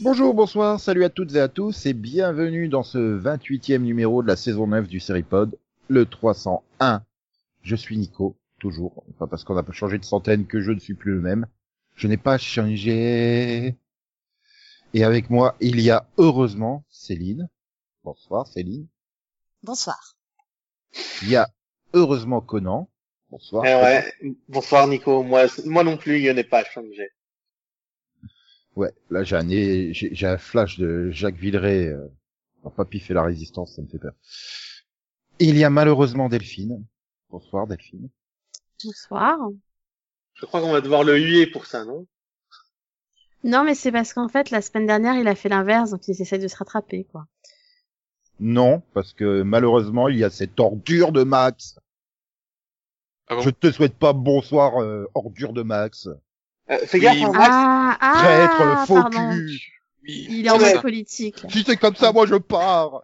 Bonjour, bonsoir, salut à toutes et à tous et bienvenue dans ce 28e numéro de la saison 9 du Seripod, le 301. Je suis Nico, toujours, pas parce qu'on a pas changé de centaine que je ne suis plus le même. Je n'ai pas changé. Et avec moi, il y a heureusement Céline. Bonsoir Céline. Bonsoir. Il y a heureusement Conan. Bonsoir. Eh ouais. Bonsoir Nico. Moi, moi non plus, je n'ai pas changé. Ouais, là j'ai un, j'ai j'ai un flash de Jacques Villeray. Euh, Papy fait la résistance, ça me fait peur. Et il y a malheureusement Delphine. Bonsoir Delphine. Bonsoir. Je crois qu'on va devoir le huer pour ça, non? Non, mais c'est parce qu'en fait, la semaine dernière, il a fait l'inverse, donc il essaie de se rattraper, quoi. Non, parce que malheureusement il y a cette ordure de Max. Ah bon? Je te souhaite pas bonsoir euh, ordure de Max. euh, Fais gaffe, Oui. hein, Max. Ah, ah, Traître, faux pardon. cul. Oui. Il est en mode politique. Si c'est comme ça, moi je pars.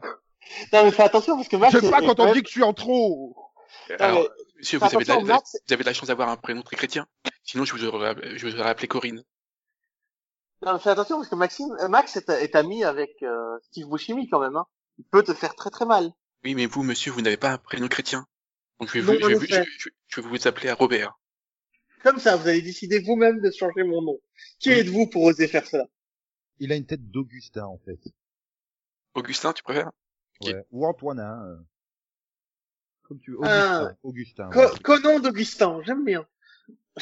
Non, mais fais attention parce que Max. J'aime pas quand on dit que je suis en trop. Alors, mais- monsieur, vous avez, de la, Max- vous avez de la chance d'avoir un prénom très chrétien. Sinon, je vous aurais, je vous aurais appelé Corinne. même- Non, mais fais attention parce que Maxime, euh, Max est, est ami avec euh, Steve Buscemi quand même. Hein. Il peut te faire très très mal. Oui, mais vous, monsieur, vous n'avez pas un prénom chrétien. Donc, je vais, Non, vous, je, vais, vous- je, je- je vais vous appeler à Robert. Comme ça, vous allez décider vous-même de changer mon nom. Qui Oui. êtes-vous pour oser faire cela? Il a une tête d'Augustin en fait. Augustin, tu préfères? Ouais. Ou Antoinin. euh. Comme tu veux. Ah. Augustin. Augustin, Co ouais. Conan d'Augustin, j'aime bien.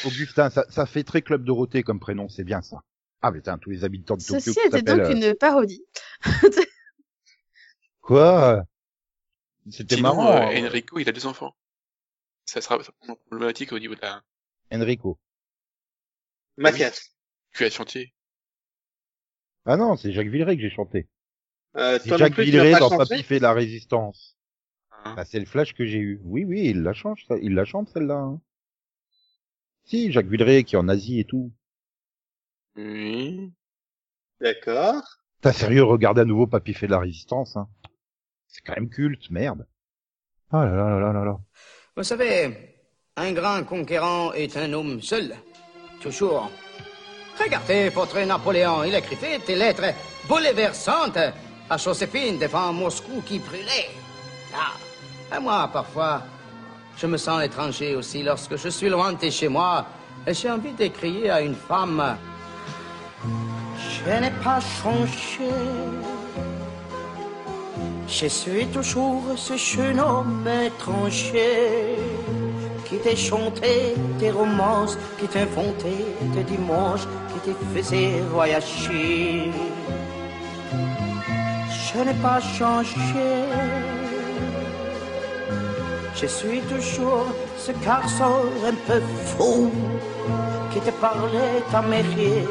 Augustin, ça, ça fait très Club Dorothée comme prénom, c'est bien ça. Ah putain, tous les habitants de Tokyo Ceci était donc s'appellent, euh, une parodie. Quoi? C'était marrant. euh, hein. Enrico, il a deux enfants. Ça sera problématique au niveau de la... Enrico. Mathias. Tu as chanté. Ah non, c'est Jacques Villeray que j'ai chanté. Euh, C'est toi Villeray dans Papy fait la résistance. Hein Bah, c'est le flash que j'ai eu. Oui, oui, il la change, ça. il la chante celle-là. hein. Si, Jacques Villeray qui est en Asie et tout. oui. D'accord. T'as sérieux, regarde à nouveau Papy fait de la résistance. Hein. C'est quand même culte, merde. Ah là là là là là là. Vous savez, un grand conquérant est un homme seul, toujours. Regardez votre Napoléon, il écrivait des lettres bouleversantes à Joséphine devant Moscou qui brûlait. Ah, et moi, parfois, je me sens étranger aussi lorsque je suis loin de chez moi et j'ai envie d'écrire à une femme. Je n'ai pas changé. Je suis toujours ce jeune homme étranger qui t'a chanté des romances, qui t'inventait des dimanches, qui te faisait voyager. Je n'ai pas changé. Je suis toujours ce garçon un peu fou qui te parlait d'Amérique,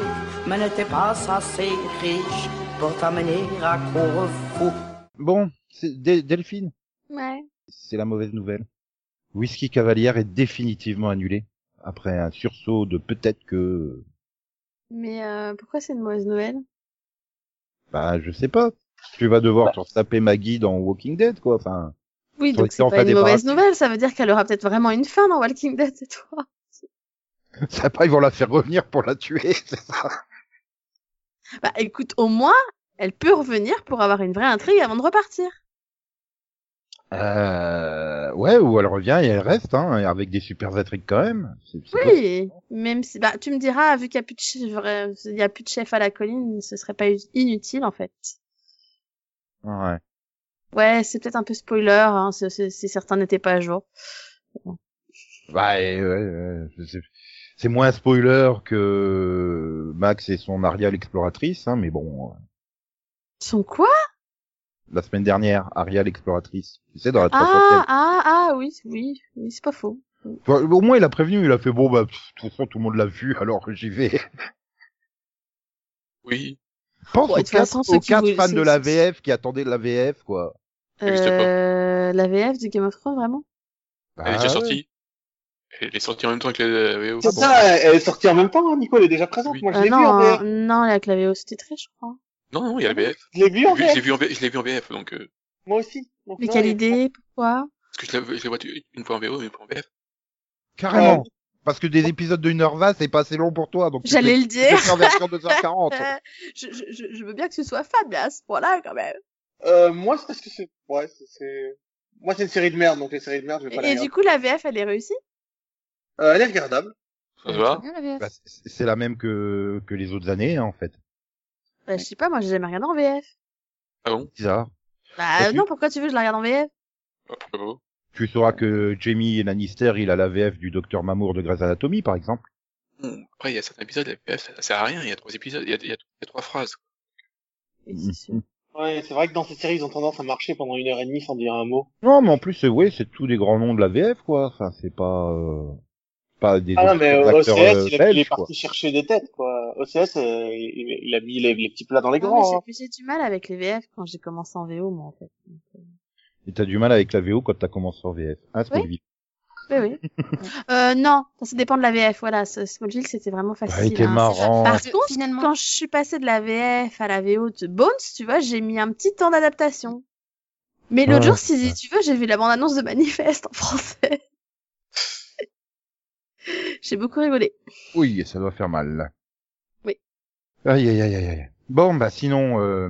mais n'était pas assez riche pour t'amener à Corfou. Bon, c'est Delphine. Ouais. C'est la mauvaise nouvelle. Whisky Cavalière est définitivement annulé. Après un sursaut de peut-être que... Mais euh, pourquoi c'est une mauvaise nouvelle? Bah, je sais pas. Tu vas devoir te taper Maggie dans Walking Dead, quoi. Enfin, Oui, donc c'est en pas cas une mauvaise nouvelle. Ça veut dire qu'elle aura peut-être vraiment une fin dans Walking Dead, c'est toi. ça pas, ils vont la faire revenir pour la tuer, c'est ça. Bah écoute, au moins, elle peut revenir pour avoir une vraie intrigue avant de repartir. Euh, ouais, ou elle revient et elle reste, hein, avec des super intrigues quand même. Oui, même si, bah, tu me diras, vu qu'il y a plus de chef, vrai- il y a plus de chef à la colline, ce serait pas inutile, en fait. Ouais. Ouais, c'est peut-être un peu spoiler, hein, si, si- si certains n'étaient pas à jour. Bah, ouais, ouais, c'est moins spoiler que Max et son Aria l'exploratrice, hein, mais bon, euh, Son quoi? la semaine dernière, Aria l'exploratrice, tu sais, dans la 300 Ah, ah, ah, oui, oui, oui, c'est pas faux. Au moins, il a prévenu, il a fait, bon, bah, pff, de toute façon, tout le monde l'a vu, alors j'y vais. Oui. Pense Bon, aux quatre, façon, aux fans de la VF qui attendaient la VF, quoi. Euh, la VF de Game of Thrones, vraiment? Elle est déjà Bah, sortie. Elle est sortie en même temps que la VO. C'est ça, elle est sortie en même temps, hein, Nico, elle est déjà présente. Oui. Moi, je Euh, l'ai non, vu en VF. euh, non, la clavier c'était très, je crois. Non, non, il y a la VF. Je l'ai vu en Je l'ai VF. vu VF, l'ai vu en VF, donc, euh, Moi aussi. Donc, Mais non, quelle idée Pourquoi? Parce que je la, je la vois une fois en VO, une fois en VF. Carrément. Parce que des épisodes de 1h20, c'est pas assez long pour toi. Donc J'allais le dire. en version 2h40. Euh, je, je, je, veux bien que ce soit mais à ce point-là, quand même. Euh, moi, c'est parce que c'est, ouais, c'est- c'est, moi, c'est une série de merde, donc les séries de merde, je vais pas Et, et du coup, la VF, elle est réussie? Euh, elle est regardable. Ça se VF. Bah, c'est la même que, que les autres années, hein, en fait. bah, Je sais pas, moi, j'ai jamais regardé en VF. Ah bon? Bizarre. Bah non, pourquoi tu veux que je la regarde en VF Ah, Pourquoi pas? Tu sauras que Jamie Lannister, il a la VF du docteur Mamour de Grey's Anatomy, par exemple. Bon, après, il y a certains épisodes, la VF, ça sert à rien, il y a trois épisodes, il y a, il y a, il y a trois phrases. Oui, c'est sûr. Ouais, c'est vrai que dans cette série, ils ont tendance à marcher pendant une heure et demie sans dire un mot. Non, mais en plus, c'est, ouais, c'est tous des grands noms de la VF, quoi. Enfin, c'est pas, euh, pas des Ah non, mais OCS, euh, il, a, il est belges, quoi. parti chercher des têtes, quoi. OCS, euh, il, il a mis les, les petits plats dans les grands. j'ai- hein. mais j'ai du mal avec les VF quand j'ai commencé en VO, moi, en fait. Donc, euh, Et t'as du mal avec la VO quand t'as commencé en VF. Hein, Smallville. Oui, oui. euh, non, ça dépend de la VF, voilà. Smallville, c'était vraiment Bah, facile. il était hein. marrant. Par Parce que contre, finalement, quand je suis passée de la VF à la VO de Bones, tu vois, j'ai mis un petit temps d'adaptation. Mais l'autre Ouais, jour, si ouais. tu veux, j'ai vu la bande-annonce de Manifeste en français. j'ai beaucoup rigolé. Oui, ça doit faire mal. Oui. Aïe, aïe, aïe, aïe, aïe. Bon, bah, sinon, euh,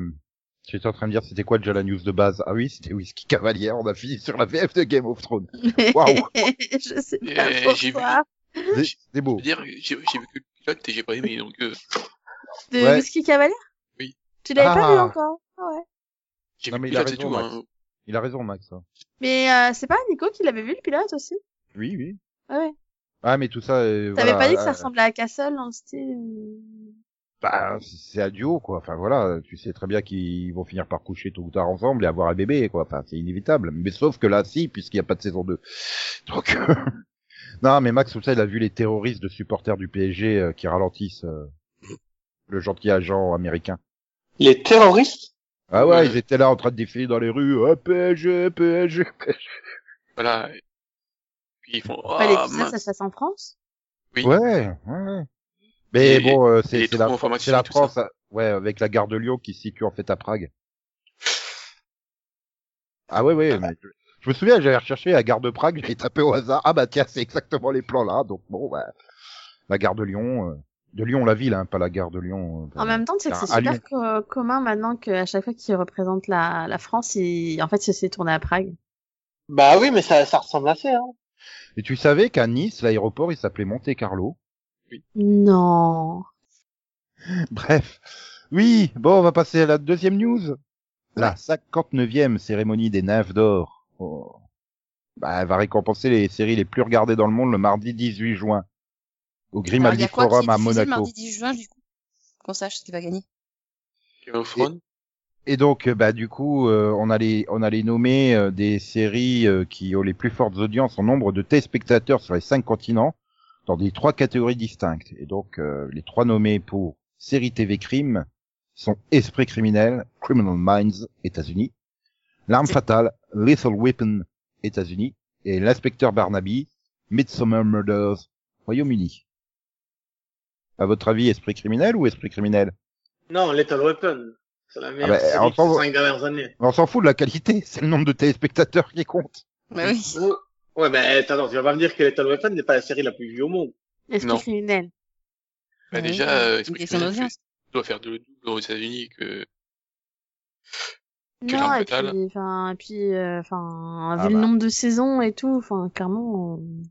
j'étais en train de dire, c'était quoi déjà la news de base? Ah oui, c'était Whisky Cavalier, on a fini sur la VF de Game of Thrones. Waouh. je sais pas vu- pourquoi. C'est beau. Je veux dire, j'ai vu que le pilote et j'ai pas aimé, donc, euh, De Ouais. Whisky Cavalier? Oui. Tu l'avais pas vu Ah. encore? Ah ouais. j'ai vu mais le il a pilote et raison, tout, Max. hein. Il a raison, Max. hein. Mais euh, c'est pas Nico qui l'avait vu le pilote aussi? Oui, oui. Ouais, ouais. Ah, mais tout ça, euh, T'avais voilà, pas dit que ça euh, ressemblait à Castle dans le style euh, Bah, c'est un duo, quoi. Enfin, voilà, tu sais très bien qu'ils vont finir par coucher tôt ou tard ensemble et avoir un bébé, quoi. Enfin, c'est inévitable. Mais sauf que là, si, puisqu'il n'y a pas de saison 2. Donc, euh, non, mais Max, tout ça, il a vu les terroristes de supporters du PSG euh, qui ralentissent euh, le gentil agent américain. Les terroristes? Ah ouais, Ouais. ils étaient là en train de défiler dans les rues. Ah, PSG, PSG, PSG. Voilà. Puis ils font, Pas ah, l'épisode, mince. ça se passe en France? Oui. Ouais, ouais, ouais. Mais Et- bon, euh, c'est c'est la, c'est la. France, euh, ouais, avec la gare de Lyon qui se situe en fait à Prague. Ah ouais, ouais. mais je, je me souviens, j'avais recherché la gare de Prague, j'avais tapé au hasard. Ah bah tiens, c'est exactement les plans là. Donc bon, bah, la gare de Lyon, euh, de Lyon la ville, hein, pas la gare de Lyon. euh, En même temps, c'est c'est super co- commun maintenant qu'à chaque fois qu'il représente la, la France, il... en fait, il s'est tourné à Prague. Bah oui, mais ça, ça ressemble assez, hein. Et tu savais qu'à Nice, l'aéroport, il s'appelait Monte Carlo? Non. Bref. Oui, bon, on va passer à la deuxième news. La 59e cérémonie des Nymphes d'Or. Oh. Bah, elle va récompenser les séries les plus regardées dans le monde le mardi 18 juin. Au alors, il y Grimaldi a quoi qui Forum à diffusé le Monaco. mardi 10 juin, du coup? Qu'on sache ce qui va gagner. Thrones. Et donc, bah, du coup, euh, on allait, on allait nommer euh, des séries euh, qui ont les plus fortes audiences en nombre de téléspectateurs sur les cinq continents, dans des trois catégories distinctes. Et donc, euh, les trois nommés pour série TV crime sont Esprit criminel, Criminal Minds, États-Unis, L'arme fatale, Lethal Weapon, États-Unis, et l'inspecteur Barnaby, Midsummer Murders, Royaume-Uni. À votre avis, Esprit criminel ou Esprit criminel? Non, Lethal Weapon. C'est la meilleure bah, série en de temps- ces cinq dernières années. On s'en fout de la qualité, c'est le nombre de téléspectateurs qui compte. Bah oui. Ouais, mais attends, tu vas pas me dire que Lethal Weapon n'est pas la série la plus vue au monde. Esprit Non. criminel. Bah, Ouais, déjà, euh, Une Esprit criminel doit faire de double aux États-Unis que, Que Non, et puis, enfin, et puis, euh, enfin, Ah vu bah. le nombre de saisons et tout, enfin, clairement, euh,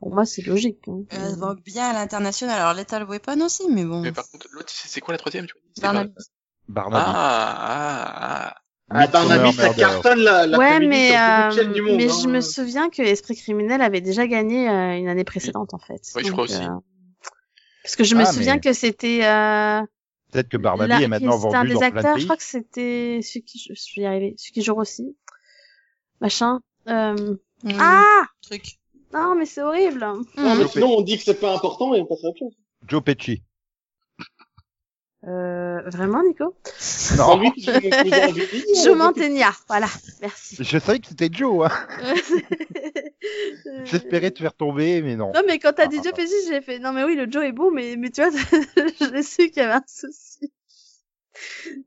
pour moi, c'est logique. Hein. Vend bien à l'international. Alors, Lethal Weapon aussi, mais bon. mais par contre, l'autre, c'est quoi la troisième, tu vois? Barnaby. Bar- Barnaby. Ah, ah, ah. Ah, Barnaby, ça Murders. cartonne la, la ouais, mais, euh, du monde. mais hein. je me souviens que Esprit criminel avait déjà gagné euh, une année précédente, en fait. Oui, je crois Donc, aussi. euh, Parce que je me Ah, souviens mais- que c'était, euh, Peut-être que Barnaby là, est maintenant c'était un vendu des dans plein acteurs, de je pays. crois que c'était celui qui, je je vais y arriver, celui qui joue aussi. Machin. Euh... Hum, Ah! Truc. Non, mais c'est horrible. Non, mais Hum. sinon, on dit que c'est pas important et on passe à autre chose. Joe Pesci. Euh, vraiment, Nico? Non, Joe Mantegna, voilà, merci. je savais que c'était Joe, hein. J'espérais te faire tomber, mais non. Non, mais quand t'as Ah, dit ah, Joe ah. Pesci, j'ai fait, non, mais oui, le Joe est bon, mais, mais tu vois, j'ai su qu'il y avait un souci.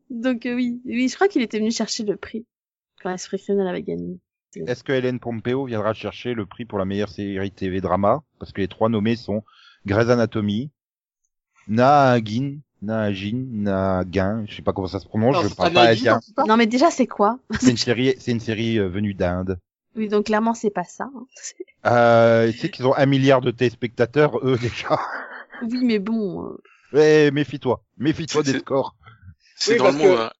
Donc, euh, oui, oui, je crois qu'il était venu chercher le prix quand Esprit criminel avait gagné. Est-ce que Hélène Pompeo viendra chercher le prix pour la meilleure série TV drama? Parce que les trois nommés sont Grey's Anatomy, Nagin, Nagin, Nagin, je sais pas comment ça se prononce, non, je parle pas indien. Non, mais déjà, c'est quoi C'est une série, c'est une série euh, venue d'Inde. Oui, donc clairement, c'est pas ça. hein. C'est- Euh, tu sais qu'ils ont un milliard de téléspectateurs, eux, déjà. Oui, mais bon, euh, Ouais, méfie-toi. Méfie-toi des scores. C'est Oui, dans le parce monde, que- hein.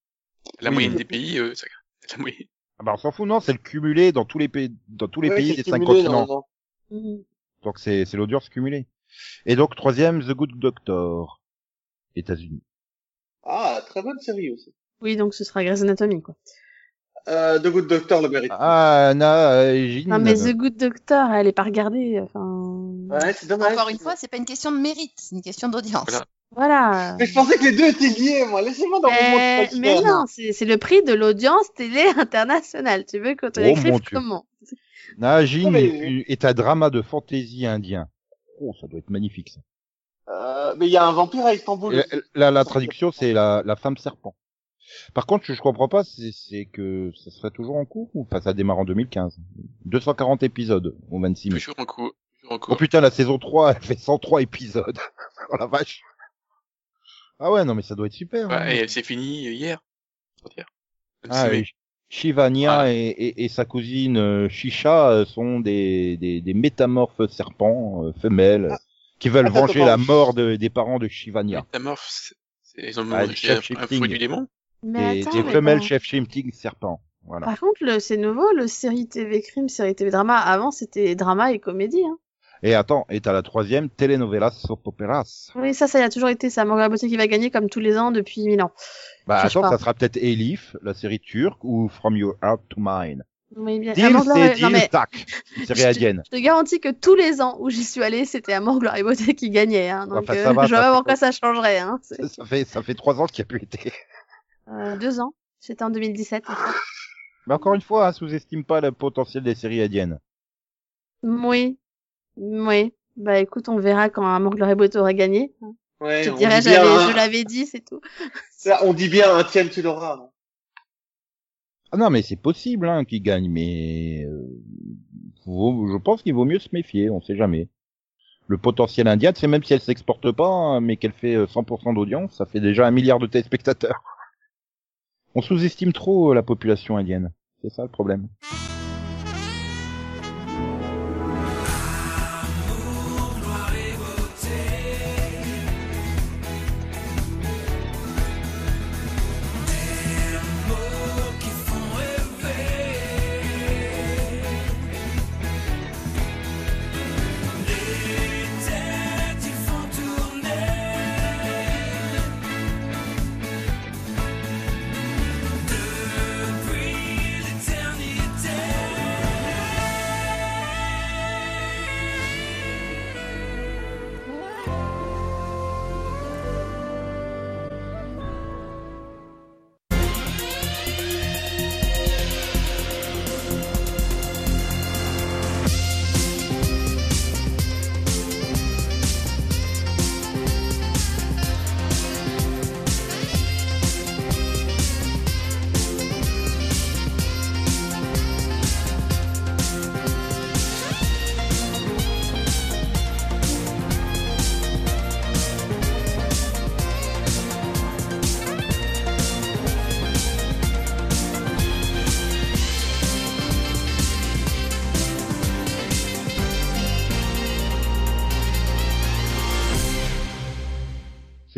la Oui, moyenne des pays, euh, ça... la moyenne. Ah bah, on s'en fout, non, c'est le cumulé dans tous les pays, dans tous les Ouais, pays des cinq continents. mhm. Donc c'est, c'est l'audience cumulée. Et donc, troisième, The Good Doctor. États-Unis. Ah, très bonne série aussi. oui, donc ce sera Grey's Anatomy, quoi. Euh, The Good Doctor le mérite. Ah, Nagin. Non, mais The Good Doctor, elle est pas regardée, enfin... Ouais, c'est dommage. Encore une fois, c'est pas une question de mérite, c'est une question d'audience. Voilà. Voilà. Mais je pensais que les deux étaient liés, moi. Laissez-moi dans mon monde Mais, non, c'est le prix de l'audience télé internationale. Tu veux qu'on te Oh, l'écrive comment? Mais- est- est un drama de fantaisie indien. Oh, ça doit être magnifique, ça. Euh, mais il y a un vampire à Istanbul. La, la, la traduction, c'est la, la femme serpent. Par contre, je, je comprends pas, c'est c'est que ça serait toujours en cours ou enfin ça démarre en 2015. 240 épisodes au 26 mai. Toujours en cours. Toujours en Oh putain, la saison 3, elle fait 103 épisodes. oh la vache. Ah ouais, non mais ça doit être super. hein. Ouais, et c'est fini hier. Hier. Ah, 6 mai. oui. Shivania et, et, et sa cousine euh, Shisha euh, sont des, des, des métamorphes serpents euh, femelles euh, qui veulent Attends, venger la mort de- des parents de Shivania. Métamorphe, ils ont Ah, mangé chef un, un du démon. Mais Des, attends, des mais femelles bon. chef shifting serpents. Voilà. Par contre, le, c'est nouveau, le série TV crime, série TV drama. Avant, c'était drama et comédie. Hein. Et attends, et t'as la troisième, telenovelas soap operas. Oui, ça, ça y a toujours été ça. Morgan Beauté qui va gagner comme tous les ans depuis mille ans. Bah attends, pas. ça sera peut-être Elif, la série turque, ou From Your Heart to Mine. Oui, bien. Deal, Gloire c'est deal, mais Je te- je garantis que tous les ans où j'y suis allée, c'était Amour, Gloire et Beauté qui gagnait. Hein. Donc, Enfin, euh, ça va, je vois pas pourquoi quoi ça changerait. Hein. C'est- Ça, ça fait, ça fait trois ans qu'il n'y a plus été. Euh, deux ans. C'était en 2017. en fait. Mais encore une fois, hein, sous-estime pas le potentiel des séries indiennes. Oui. Oui. Bah écoute, on verra quand Amour, Gloire et Beauté aura gagné. Ouais, Je dirais, dit bien, j'avais, hein. je l'avais dit, c'est tout. Ça, on dit bien un tienne, tu l'auras. Ah non, mais c'est possible hein, qu'ils gagnent, mais euh, je pense qu'il vaut mieux se méfier, on sait jamais. Le potentiel indien, c'est même si elle s'exporte pas, hein, mais qu'elle fait euh, 100% d'audience, ça fait déjà un milliard de téléspectateurs. On sous-estime trop euh, la population indienne, c'est ça le problème.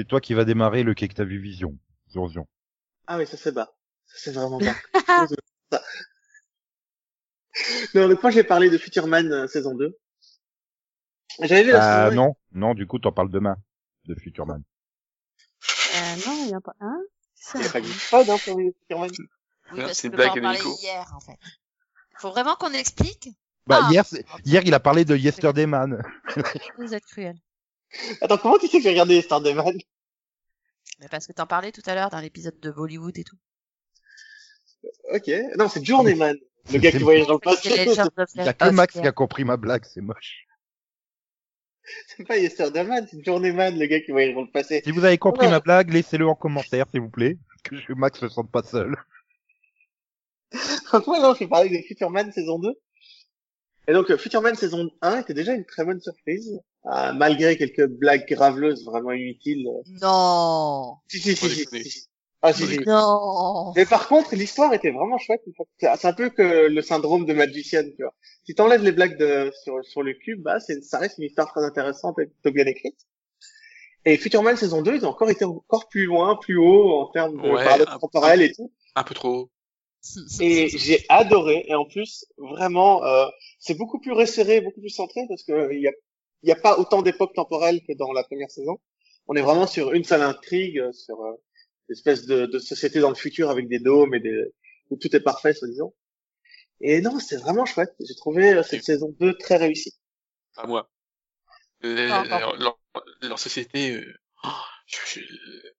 Toi qui va démarrer le Quai que t'as vu Vision, Zurzion. Ah oui, ça c'est bas. Ça c'est vraiment bas. Non, donc moi j'ai parlé de Futureman euh, saison 2. J'avais vu la Ah saison 1. non, non, du coup t'en parles demain, de Futurman. Euh, non, il y a pas, hein? Il y a pas de pod, hein, pour Futureman. Oui, Non, parce c'est que une blague parler hier, en fait. Faut vraiment qu'on explique? Bah Ah. hier, c'est- hier il a parlé de Yesterday Man. Vous êtes cruel. Attends, comment tu sais que j'ai regardé Stardeman Mais parce que t'en parlais tout à l'heure dans l'épisode de Bollywood et tout. Ok. Non, c'est Journeyman. Le gars qui voyage dans le passé. Il y a que Max qui a compris ma blague, c'est moche. C'est pas Yesterday c'est Journeyman, le gars qui voyage dans le passé. Si vous avez compris Ouais. ma blague, laissez-le en commentaire, s'il vous plaît. Que je, Max se sente pas seul. Donc moi, non, je vais parler de Futureman saison 2. Et donc, euh, Futureman saison 1 était déjà une très bonne surprise. Euh, malgré quelques blagues graveleuses vraiment inutiles. Non. Si, si, si, si, déconner. si, si. Ah, si, si. Non. Mais par contre, l'histoire était vraiment chouette. C'est un peu que le syndrome de Magician, tu vois. Si t'enlèves les blagues de, sur, sur le cube, bah, c'est, ça reste une histoire très intéressante et plutôt bien écrite. Et Futureman saison 2, ils ont encore été encore plus loin, plus haut en termes de Ouais, paradoxe temporel et tout. Un peu trop. Et j'ai adoré. Et en plus, vraiment, euh, c'est beaucoup plus resserré, beaucoup plus centré parce que il y a, il y a pas autant d'époques temporelles que dans la première saison. On est vraiment sur une seule intrigue, sur euh, une espèce de, de société dans le futur avec des dômes et des, où tout est parfait, soi-disant. Et non, c'est vraiment chouette. J'ai trouvé euh, cette saison 2 très réussie. Pas moi. Euh, encore. leur, leur, leur société, euh, oh, je- je-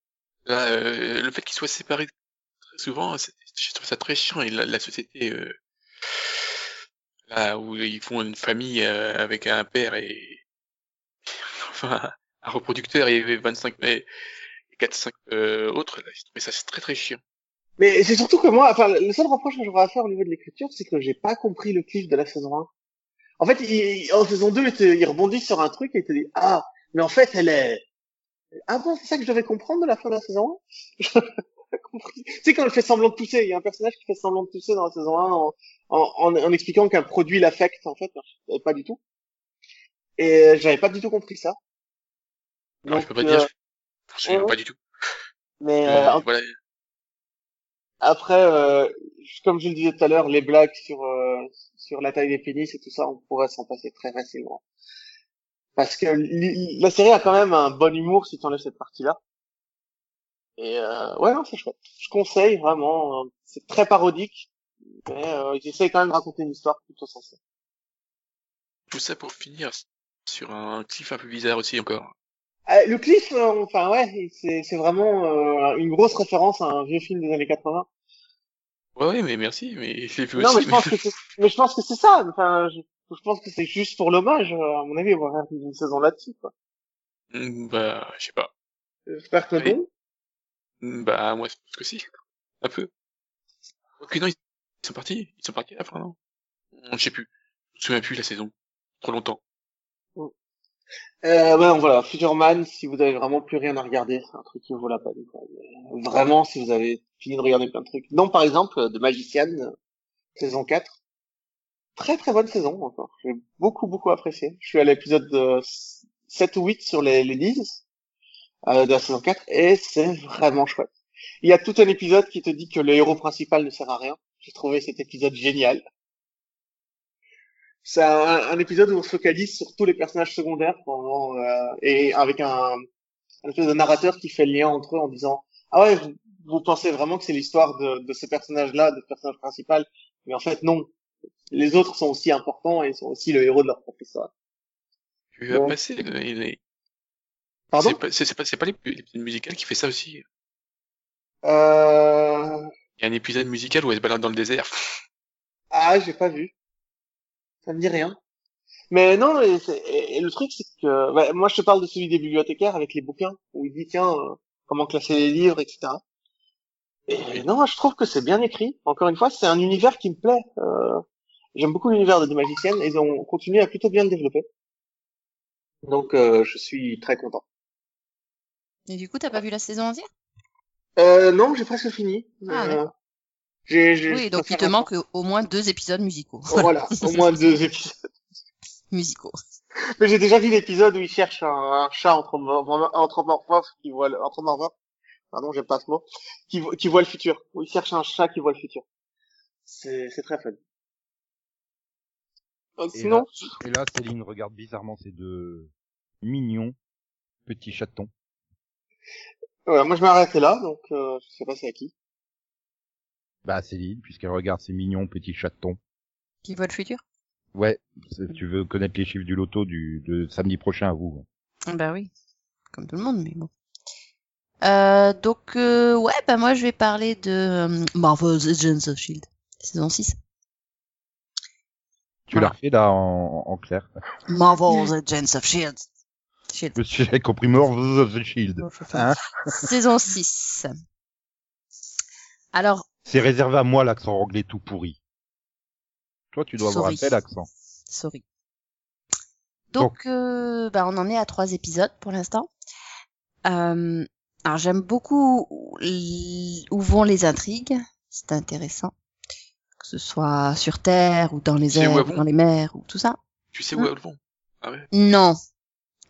là, euh, le fait qu'ils soient séparés très souvent, c'est- je trouve ça très chiant. Et la, la société, euh, là où ils font une famille euh, avec un père et enfin un reproducteur et 25 et 4 5 euh, autres, trouvais ça très très chiant. Mais c'est surtout que moi, enfin, le seul reproche que j'aurais à faire au niveau de l'écriture, c'est que j'ai pas compris le cliff de la saison 1. En fait, en saison 2, il, rebondit sur un truc et il te dit, ah, mais en fait, elle est... Ah bon, c'est ça que je devais comprendre de la fin de la saison 1 J'avais pas compris. Tu sais, quand elle fait semblant de tousser, il y a un personnage qui fait semblant de tousser dans la saison 1 en, en, expliquant qu'un produit l'affecte, en fait, pas du tout. Et euh, j'avais pas du tout compris ça. Alors, Donc, je peux pas euh, dire, je m'en souviens ouais. pas du tout. Mais Euh, euh, voilà. Après, euh, comme je le disais tout à l'heure, les blagues sur euh, sur la taille des pénis et tout ça, on pourrait s'en passer très facilement. Parce que la série a quand même un bon humour si tu enlèves cette partie-là. Et euh, ouais, non, c'est chouette. Je conseille vraiment. euh, c'est très parodique, mais euh, ils essayent quand même de raconter une histoire plutôt sensée. Tout ça pour finir sur un cliff un peu bizarre aussi encore. Euh, le cliff, euh, enfin ouais, c'est vraiment euh, une grosse référence à un vieux film des années 80. Ouais, ouais, mais merci, mais j'ai vu Non, mais aussi. je pense que c'est, mais je pense que c'est ça. Enfin, je, je pense que c'est juste pour l'hommage. À mon avis, on va faire une saison là-dessus. Quoi. Hmm, Bah, je sais pas. J'espère que Oui. non. Hmm, Bah, moi, je pense que si. Un peu. Ok, non, ils sont partis. Ils sont partis à la fin, non? Je sais plus. Je me souviens plus la saison. Trop longtemps. Euh, ben voilà, Futureman, si vous avez vraiment plus rien à regarder, un truc qui vaut la peine. Mais Vraiment, si vous avez fini de regarder plein de trucs. Non, par exemple, de Magician, euh, saison 4. Très très bonne saison encore. J'ai beaucoup beaucoup apprécié. Je suis à l'épisode de 7 ou 8 sur les, les 10 euh, de la saison 4 et c'est vraiment chouette. Il y a tout un épisode qui te dit que le héros principal ne sert à rien. J'ai trouvé cet épisode génial. C'est un, un épisode où on se focalise sur tous les personnages secondaires pendant, euh, et avec un, un espèce de narrateur qui fait le lien entre eux en disant ah ouais vous, vous pensez vraiment que c'est l'histoire de, de ce personnage-là, de ce personnage principal, mais en fait non. Les autres sont aussi importants et sont aussi le héros de leur propre histoire. Tu vas passer. euh, Pardon? C'est pas, c'est pas, pas l'ép- l'épisode musical qui fait ça aussi. euh... Il y a un épisode musical où elle se balade dans le désert. Ah, j'ai pas vu. Ça me dit rien. Mais non, et, c'est- et- et le truc, c'est que bah, moi, je te parle de celui des bibliothécaires avec les bouquins, où il dit, tiens, euh, comment classer les livres, etc. Et non, je trouve que c'est bien écrit. Encore une fois, c'est un univers qui me plaît. Euh, J'aime beaucoup l'univers de The Magician, et ils ont continué à plutôt bien le développer. Donc, euh, je suis très content. Et du coup, t'as pas vu la saison entière? Euh, non, j'ai presque fini. Ah, Euh, j'ai, j'ai- Oui, donc il te manque au moins deux épisodes musicaux. attendre. Voilà, au moins deux épisodes. musicaux. Mais j'ai déjà vu l'épisode où il cherche un, un chat anthropomorphe qui voit le, anthropomorphe, pardon, j'aime pas ce mot, qui, vo- qui voit le futur. Où il cherche un chat qui voit le futur. C'est, c'est très fun. Donc, Et sinon, Et là, Céline regarde bizarrement ces deux mignons petits chatons. ouais, moi je m'arrêtais là, donc euh, je sais pas c'est à qui. Bah, Céline, puisqu'elle regarde ces mignons petits chatons. Qui voit le futur? Ouais, tu veux connaître les chiffres du loto du de samedi prochain à vous. Bah oui, comme tout le monde, mais bon. Euh, donc, euh, ouais, bah moi je vais parler de euh, Marvel's Agents of S.H.I.E.L.D. saison 6. Tu l'as refait là en, en clair. Marvel's Agents of S.H.I.E.L.D. Shield. Suis j'ai compris Marvel's of the Shield. Hein saison 6. Alors, C'est réservé à moi l'accent anglais tout pourri. Toi, tu dois avoir un Sorry. tel accent. sorry. Donc, euh, bah, on en est à trois épisodes pour l'instant. Euh, alors, j'aime beaucoup où vont les intrigues. C'est intéressant. Que ce soit sur Terre ou dans les airs, ou dans les mers ou tout ça. Tu sais où elles vont? Ah ouais? Non.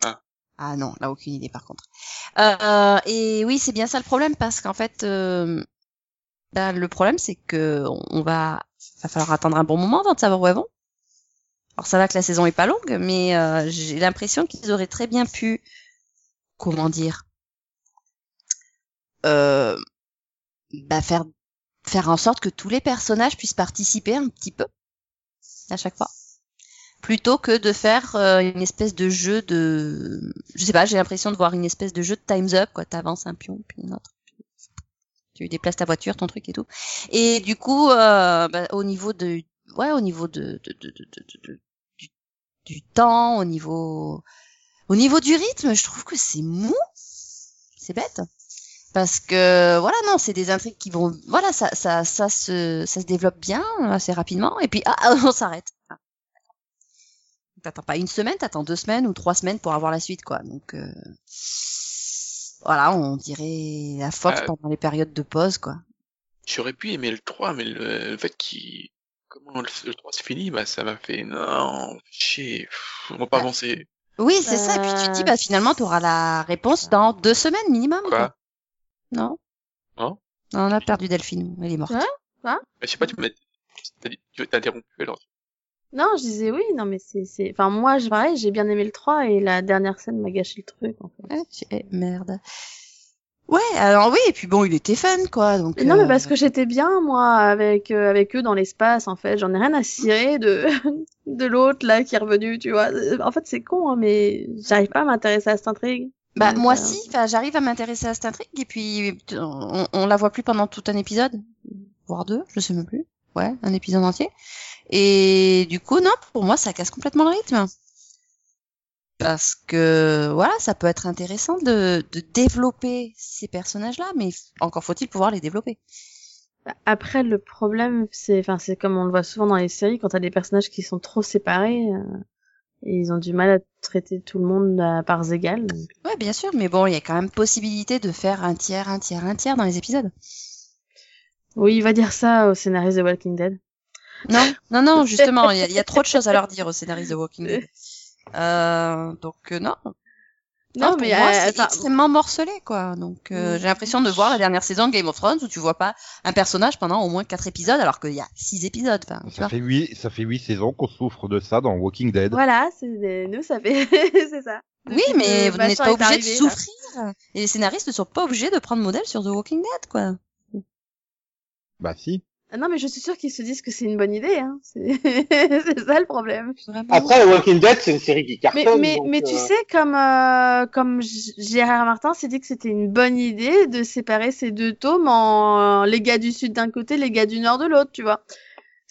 Ah. Ah non, là aucune idée par contre. Euh, et oui, c'est bien ça le problème parce qu'en fait, euh, ben, le problème c'est que on va, va falloir attendre un bon moment avant de savoir où elles vont. Alors ça va que la saison est pas longue, mais euh, j'ai l'impression qu'ils auraient très bien pu, comment dire, euh, bah, faire faire en sorte que tous les personnages puissent participer un petit peu à chaque fois. Plutôt que de faire euh, une espèce de jeu de je sais pas j'ai l'impression de voir une espèce de jeu de times up quoi. T'avances un pion puis un autre tu déplaces ta voiture ton truc et tout. Et du coup euh, bah, au niveau de ouais au niveau de, du, temps au niveau au niveau du rythme je trouve que c'est mou. C'est bête. Parce que voilà non c'est des intrigues qui vont voilà ça ça ça se ça se développe bien assez rapidement. Et puis ah on s'arrête. T'attends pas une semaine t'attends deux semaines ou trois semaines pour avoir la suite quoi. Donc euh, voilà on dirait la Fox Euh. pendant les périodes de pause quoi J'aurais pu aimer le 3, mais le, le fait qu'il... Comment le, le 3 c'est fini, bah ça m'a fait... Non, chier, on va pas Ah. avancer. oui c'est ça et puis tu te dis Euh, bah finalement t'auras la réponse dans deux semaines minimum Quoi? non Non? Non on a perdu Delphine elle est morte Ouais. Mais Je sais pas, tu m'as tu t'as interrompu alors. Non, je disais oui, non, mais c'est, c'est, enfin, moi, je, pareil, j'ai bien aimé le 3 et la dernière scène m'a gâché le truc, en fait. Ah, tu es merde ouais alors oui et puis bon il était fun quoi donc Non, mais euh, parce que j'étais bien, moi, avec, euh, avec eux dans l'espace, en fait. J'en ai rien à cirer de, de l'autre, là, qui est revenu, tu vois. En fait, c'est con, hein, mais j'arrive pas à m'intéresser à cette intrigue. Bah Donc, moi euh, si, enfin j'arrive à m'intéresser à cette intrigue et puis on, on la voit plus pendant tout un épisode, voire deux, je sais même plus. Ouais, un épisode entier. Et du coup non, pour moi ça casse complètement le rythme. Parce que voilà, ça peut être intéressant de, de développer ces personnages-là, mais encore faut-il pouvoir les développer. Après, le problème, c'est, enfin, c'est comme on le voit souvent dans les séries, quand t'as des personnages qui sont trop séparés, euh, et ils ont du mal à traiter tout le monde à parts égales. donc. Ouais, bien sûr, mais bon, il y a quand même possibilité de faire un tiers, un tiers, un tiers dans les épisodes. Oui, il va dire ça au scénariste de Walking Dead. Non, non, non, justement, il y, a- il y a trop de choses à leur dire au scénariste de Walking Dead. Euh, donc euh, non. Non, mais, moi, euh, c'est extrêmement morcelé, quoi. Donc euh, Mm. j'ai l'impression de voir la dernière saison de Game of Thrones où tu vois pas un personnage pendant au moins quatre épisodes, alors qu'il y a six épisodes. Enfin, Ça fait huit, ça fait huit saisons qu'on souffre de ça dans Walking Dead. Voilà, c'est, nous, ça fait, c'est ça. Oui, mais vous n'êtes pas obligé de là. souffrir. Et les scénaristes ne sont pas obligés de prendre modèle sur The Walking Dead, quoi. Bah si. Ah Non, mais je suis sûre qu'ils se disent que c'est une bonne idée, hein. C'est, c'est ça le problème. Vraiment. Après, Walking Dead, c'est une série qui Mais, cartonne. mais, donc, mais tu euh, sais, comme, euh, comme Gérard Martin s'est dit que c'était une bonne idée de séparer ces deux tomes en les gars du sud d'un côté, les gars du nord de l'autre, tu vois.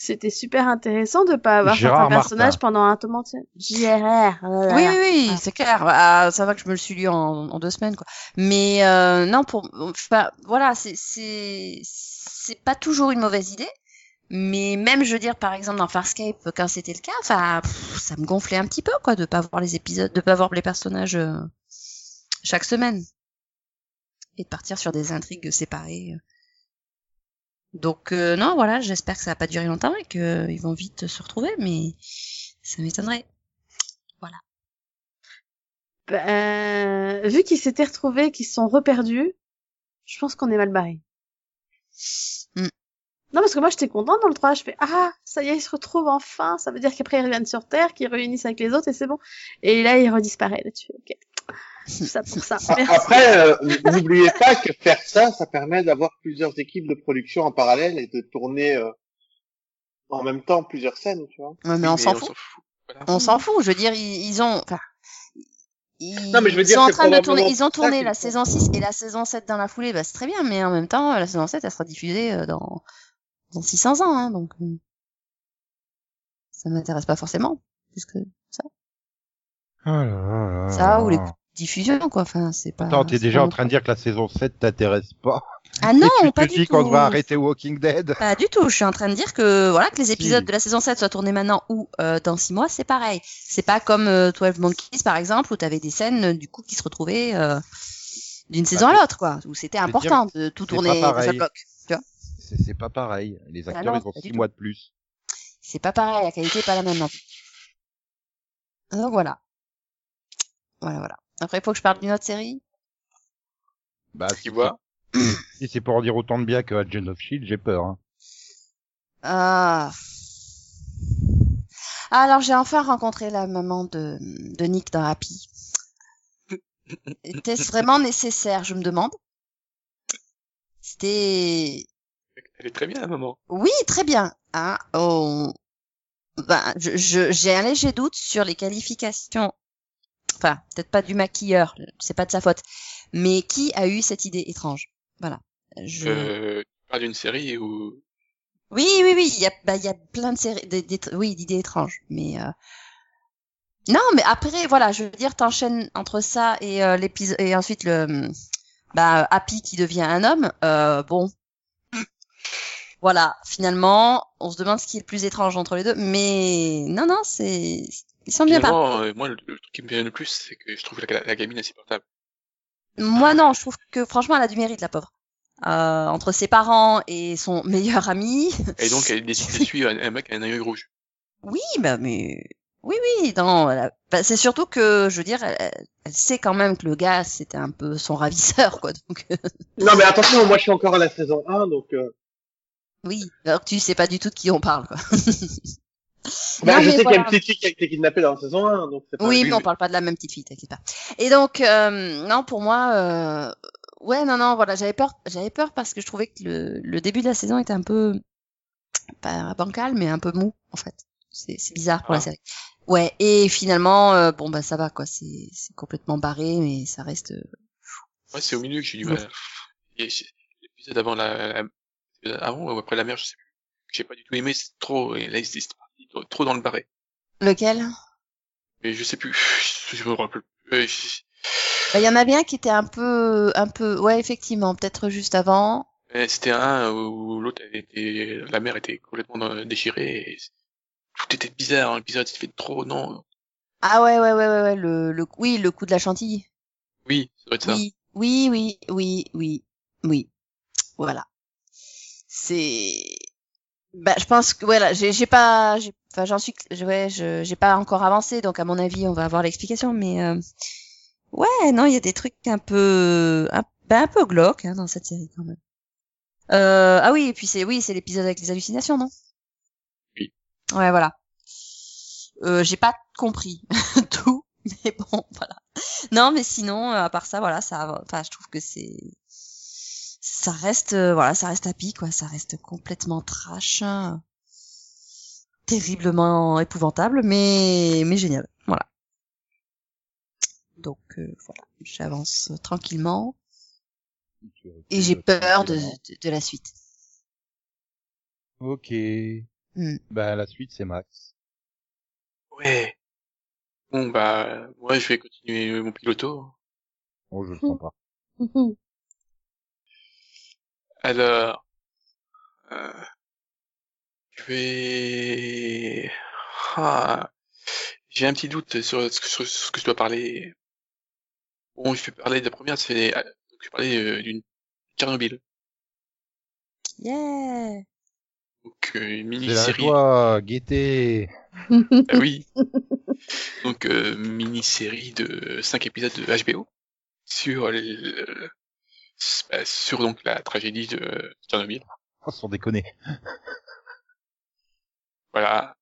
C'était super intéressant de pas avoir Gérard certains personnages Martin. pendant un tome entier. Gérard. oh Oui, oui, oui, Ah. c'est clair. Ah, ça va que je me le suis lu en, en deux semaines, quoi. Mais euh, non, pour, enfin, voilà, c'est c'est pas toujours une mauvaise idée. Mais même, je veux dire, par exemple, dans Farscape, quand c'était le cas, ça me gonflait un petit peu, quoi, de pas voir les épisodes, de pas voir les personnages euh, chaque semaine et de partir sur des intrigues séparées. Donc euh, non, voilà, j'espère que ça va pas durer longtemps et qu'ils vont vite se retrouver, mais ça m'étonnerait. Ben, vu qu'ils s'étaient retrouvés, qu'ils sont reperdus, je pense qu'on est mal barré. Hmm. Non, parce que moi, j'étais contente dans le 3. Je fais, ah, ça y est, ils se retrouvent enfin. Ça veut dire qu'après, ils reviennent sur Terre, qu'ils réunissent avec les autres et c'est bon. Et là, ils redisparaissent. Là, tu fais, ok. Tout ça pour ça. Merci. Après, euh, n'oubliez pas que faire ça, ça permet d'avoir plusieurs équipes de production en parallèle et de tourner euh, en même temps plusieurs scènes, tu vois. Ouais, mais on s'en fout. On s'en fout. Je veux dire, ils, ils ont, enfin, Ils, Non, mais je veux dire, sont en train de tourner, ils ont tourné la saison 6 et la saison 7 dans la foulée, bah c'est très bien, mais en même temps, la saison 7, elle sera diffusée euh, dans, dans 600 ans, hein, donc euh, ça m'intéresse pas forcément, puisque ça, Oh là là là ça là ou les diffusion, quoi, enfin, c'est pas... Attends, t'es déjà en train de dire que la saison 7 t'intéresse pas. Ah non, tu pas te du dis tout. qu'on devrait arrêter Walking Dead. Pas du tout. Je suis en train de dire que voilà que les Si. épisodes de la saison 7 soient tournés maintenant ou euh, dans 6 mois, c'est pareil. C'est pas comme euh, 12 Monkeys par exemple où t'avais des scènes euh, du coup qui se retrouvaient euh, d'une saison à c'est- l'autre quoi, où c'était important de tout tourner dans un bloc. Tu vois, C'est pas pareil. Les Bah acteurs, non, ils ont pas 6 du tout. mois de plus. c'est pas pareil, la qualité est pas la même non. Donc voilà. Voilà voilà. Après il faut que je parle d'une autre série. Bah, Tu vois c'est- si c'est pour en dire autant de bien que Agent of Shield, j'ai peur. Hein. Ah. Alors j'ai enfin rencontré la maman de, de Nick dans Happy. Était-ce vraiment nécessaire, je me demande? C'était... Elle est très bien, la maman. Oui, très bien. Hein, on- ben, je, je- j'ai un léger doute sur les qualifications. Enfin, peut-être pas du maquilleur, c'est pas de sa faute. Mais qui a eu cette idée étrange? Voilà. Je... Euh, parles d'une série où Oui, oui, oui, il y a, bah, il y a plein de séries, des, des- oui, d'idées étranges, mais euh... non, mais après, voilà, je veux dire, t'enchaînes entre ça et euh, l'épisode et ensuite le, bah, Happy qui devient un homme, euh, bon, voilà, finalement, on se demande ce qui est le plus étrange entre les deux, mais non, non, c'est, ils sont bien euh, moi, le, le truc qui me gêne le plus, c'est que je trouve la, la gamine insupportable. Moi, non, je trouve que franchement, elle a du mérite, la pauvre. Euh, entre ses parents et son meilleur ami, Et donc, elle décide de suivre un, un mec à un œil rouge. Oui, bah mais oui, oui, non. elle a- bah, c'est surtout que, je veux dire, elle, elle sait quand même que le gars c'était un peu son ravisseur, quoi. Donc euh, Non, mais attention, moi je suis encore à la saison 1, donc euh, oui, alors que tu sais pas du tout de qui on parle, quoi. bah, Non, je mais sais qu'il y a voilà. une petite fille qui a été kidnappée dans la saison 1, donc c'est pas Oui, oui, mais on parle pas de la même petite fille, t'inquiète pas. Et donc, euh, non, pour moi, euh, ouais, non, non, voilà, j'avais peur, j'avais peur parce que je trouvais que le, le début de la saison était un peu pas bancal, mais un peu mou, en fait. C'est, c'est bizarre pour la Ah. série. Ouais, et finalement, euh, bon bah ça va, quoi. C'est, c'est complètement barré, mais ça reste. euh, Ouais, c'est au milieu que j'ai du Ouais. mal. Et j'ai- L'épisode avant la, la- avant ou après la mer, je sais plus. J'ai pas du tout aimé, c'est trop, et là, c'est trop- dans le barré. Lequel? Mais je sais plus, je me rappelle plus. Euh, Bah, Il y en a bien qui était un peu, un peu, ouais, effectivement, peut-être juste avant. C'était un où l'autre était, la mer était complètement déchirée et tout était bizarre, hein, l'épisode s'est fait trop, non. Ah ouais, ouais, ouais, ouais, ouais, le, le, oui, le coup de la chantilly. Oui, ça doit être ça. Oui, oui, oui, oui, oui, oui. Voilà. C'est, bah, je pense que voilà, j'ai, j'ai pas, enfin, j'en suis, ouais, j'ai pas encore avancé, donc à mon avis, on va avoir l'explication, mais euh, ouais, non, il y a des trucs un peu, un, bah, un peu glauques hein, dans cette série quand même. Euh, ah oui, et puis c'est, oui, c'est l'épisode avec les hallucinations, non? Oui. Ouais, voilà. Euh, j'ai pas compris tout, mais bon, voilà. Non, mais sinon, euh, à part ça, voilà, ça, enfin, je trouve que c'est, ça reste, euh, voilà, ça reste happy, quoi, ça reste complètement trash, hein. terriblement épouvantable, mais, mais génial, voilà. Donc, euh, voilà, j'avance tranquillement, et j'ai peur de, de, de la suite. Ok. Hmm. Bah, la suite, c'est Max. Ouais. Bon, bah, moi, je vais continuer mon piloto. Oh, je le sens pas. Alors, euh, je vais... Ah, j'ai un petit doute sur ce, que, sur ce que je dois parler. Bon, je vais parler de la première, c'est... euh, Je vais parler euh, d'une Tchernobyl. Yeah! Donc, euh, une la mini-série. joie, gaieté. Ah oui. Donc, euh, mini-série de 5 épisodes de HBO sur le- bah, sur donc la tragédie de Tchernobyl. Oh, sans déconner. Voilà.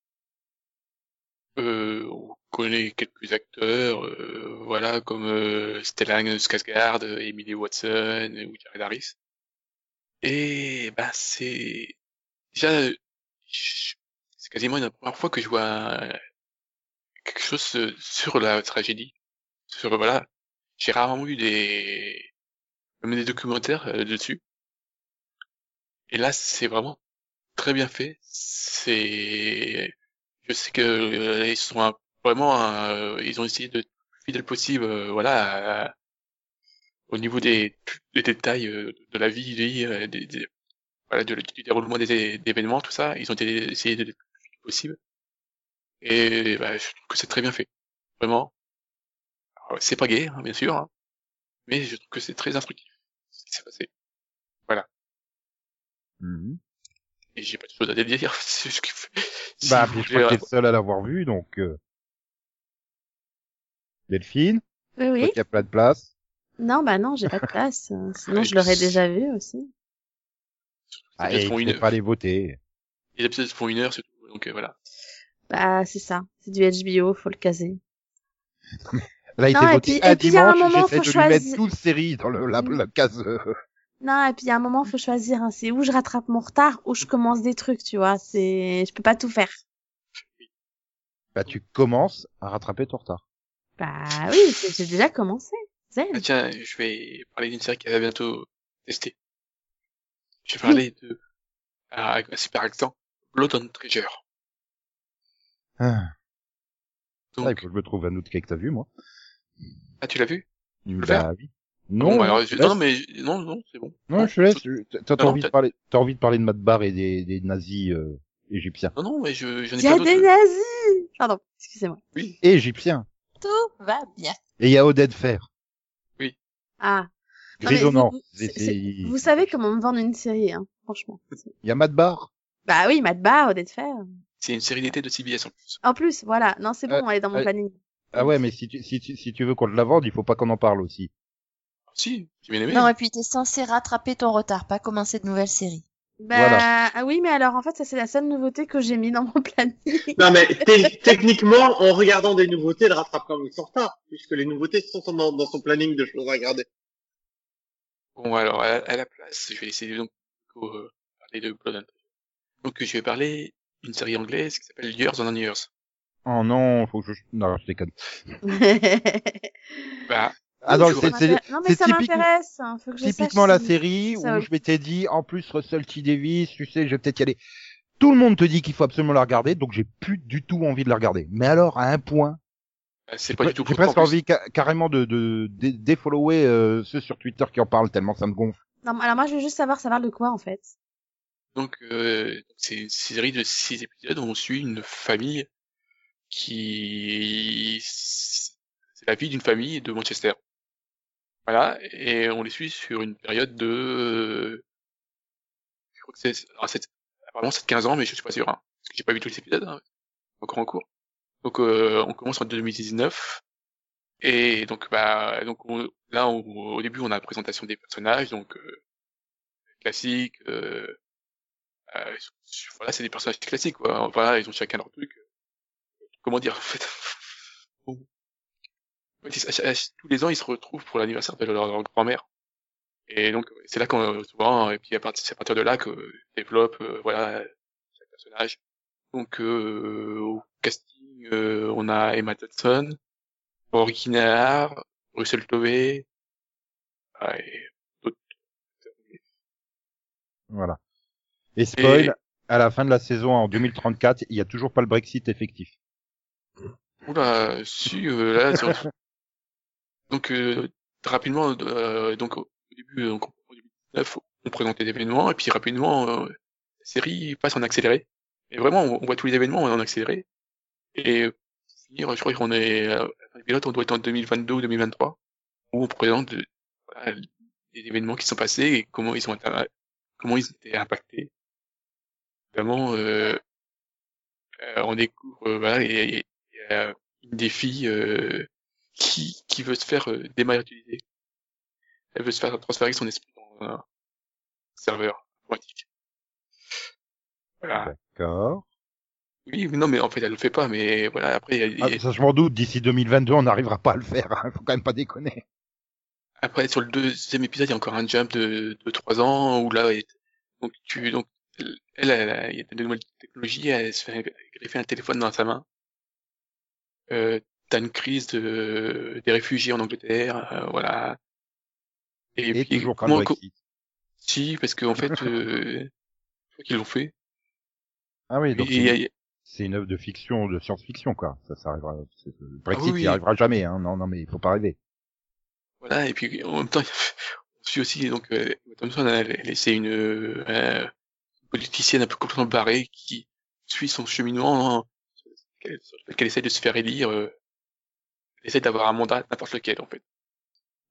Euh, on connaît quelques acteurs, euh, voilà, comme euh, Stellan Skarsgård, Emily Watson ou Jared Harris. Et ben c'est déjà c'est quasiment la première fois que je vois quelque chose euh, sur la tragédie. sur voilà, j'ai rarement vu des même des documentaires euh, dessus. Et là, c'est vraiment très bien fait. C'est, je sais que euh, ils sont vraiment, un- ils ont essayé de fidèle possible, euh, voilà, au niveau des, des détails euh, de la vie, des, euh, des- voilà, du déroulement des, des événements, tout ça. Ils ont essayé de fidèle possible. Et bah, je trouve que c'est très bien fait, vraiment. C'est pas gay, hein, bien sûr, hein, mais je trouve que c'est très instructif ce qui s'est passé. Mhm. Et j'ai pas de choses à dire. c'est ce qui fait- si Bah, je crois que t'es le seul à l'avoir vu, donc... euh, Delphine, Oui, oui. qui a plein de place? Non, bah non, j'ai pas de place. Sinon, je l'aurais déjà vu aussi. Les Ah, et peux heure. pas aller voter. Les épisodes font une heure, c'est tout. Donc euh, voilà. Bah, c'est ça. C'est du HBO, faut le caser. Là, il et voté un dimanche, moment, j'essaie faut de lui choisir- mettre toute série dans le, la, la case... Non, et puis il y a un moment, faut choisir. Hein. C'est où je rattrape mon retard, où je commence des trucs, tu vois. C'est, je peux pas tout faire. Bah, tu commences à rattraper ton retard. Bah oui, c'est- j'ai déjà commencé. Zen. Ah, tiens, je vais parler d'une série qui va bientôt tester. Je vais parler de ah, super accent Blood on Treasure. Ah, Donc, il faut que je me trouve un autre que t'as vu, moi. Ah tu l'as vu? Bah, faire? oui. Non, bah, alors, je je- non mais non non c'est bon. Non, je te laisse. T'as t'as envie de parler, t'as envie de parler de Madbar et des, des nazis euh, égyptiens. Non non mais je j'en ai Il y pas a des nazis. Pardon, excusez-moi. Oui. Égyptiens. Tout va bien. Et il y a Odette Fer. Ah. Non, mais Grisonnant. vous- savez comment me vendre une série, hein, franchement. Il y a Madbar. Bah oui, Matt Barr, Odette Fer. C'est une série d'été de CBS en plus. En plus, voilà. Non, c'est bon, Euh, elle est dans mon euh, planning. Ah ouais, mais si tu, si tu, si tu veux qu'on te la vende, il faut pas qu'on en parle aussi. Si, j'ai bien aimé. Non, et puis t'es censé rattraper ton retard, pas commencer de nouvelles séries. Bah voilà. ah oui, mais alors en fait, ça c'est la seule nouveauté que j'ai mis dans mon planning. Non, mais te- techniquement, en regardant des nouveautés, elle rattrape quand même son retard, puisque les nouveautés sont dans, dans son planning de choses à regarder. Bon alors à, à la place, je vais laisser donc euh, parler de Blood Treasure. Donc je vais parler d'une série anglaise qui s'appelle Years on Years. Oh non, faut que je, non, je déconne. Bah, Ah non, c'est, vois- c'est, non mais c'est ça typique- m'intéresse. hein, typiquement la si- série où je m'étais dit, en plus, Russell T. Davis, tu sais, je vais peut-être y aller. Tout le monde te dit qu'il faut absolument la regarder, donc j'ai plus du tout envie de la regarder. Mais alors, à un point, bah, c'est pas du tout j'ai en presque envie ca- carrément de, de, de défollower euh, ceux sur Twitter qui en parlent tellement ça me gonfle. Non, alors moi je veux juste savoir ça parle de quoi en fait? Donc euh, c'est une série de six épisodes où on suit une famille qui c'est la vie d'une famille de Manchester. Voilà, et on les suit sur une période de je crois que c'est apparemment c'est de 15 ans mais je suis pas sûr hein, parce que j'ai pas vu tous les épisodes hein, encore en cours. Donc euh, on commence en 2019 et donc bah donc on- là au début on a la présentation des personnages donc euh, classique euh, euh, voilà, c'est des personnages classiques, quoi. Voilà, ils ont chacun leur truc. Comment dire, en fait. Bon. Tous les ans, ils se retrouvent pour l'anniversaire de leur, leur grand-mère. Et donc, c'est là qu'on, souvent, et puis à partir, c'est à partir de là que développe, euh, voilà, chaque personnage. Donc, euh, au casting, euh, on a Emma Thompson, Rory Kinnear, Russell Tovey, ah, et d'autres. Voilà. Et spoil, Et- à la fin de la saison en 2034, il y a toujours pas le Brexit effectif. Oula, si, euh, là, sur- donc euh, rapidement, euh, donc au début, donc, en 2019, on présentait l'événement et puis rapidement, euh, la série passe en accéléré. Et vraiment, on, voit tous les événements en accéléré. Et euh, finir, je crois qu'on est, euh, pilote, on doit être en 2022 ou 2023, où on présente euh, les événements qui sont passés et comment ils ont été, comment ils étaient impactés. Vraiment, euh, euh, on découvre, voilà, et- et, euh, une des filles euh, qui, qui veut se faire euh, dématérialiser. Elle veut se faire transférer son esprit dans un serveur informatique. Voilà. D'accord. Oui, mais non, mais en fait, elle le fait pas, mais voilà, après, il y a- Ah, ça, je m'en doute, d'ici 2022, on n'arrivera pas à le faire. Hein. Faut quand même pas déconner. après, sur le deuxième épisode, il y a encore un jump de, de 3 ans, où là, elle- donc, tu, donc, elle, il y a de nouvelles technologies, elle se fait greffer un téléphone dans sa main. Euh, t'as une crise de, des réfugiés en Angleterre, euh, voilà. Et, Et puis, toujours pas Brexit. si, parce qu'en fait, euh, je crois qu'ils l'ont fait. Ah oui, donc Et c'est- une œuvre de fiction, de science-fiction, quoi. Ça, ça arrivera. Le Brexit, Ah oui, il oui. arrivera jamais, hein. Non, non, mais il faut pas rêver. Voilà, et puis en même temps, on suit aussi, donc, euh, Thompson, elle, elle c'est une euh, politicienne un peu complètement barrée qui suit son cheminement, hein, qu'elle qu'elle essaie de se faire élire, euh, elle essaie d'avoir un mandat n'importe lequel, en fait.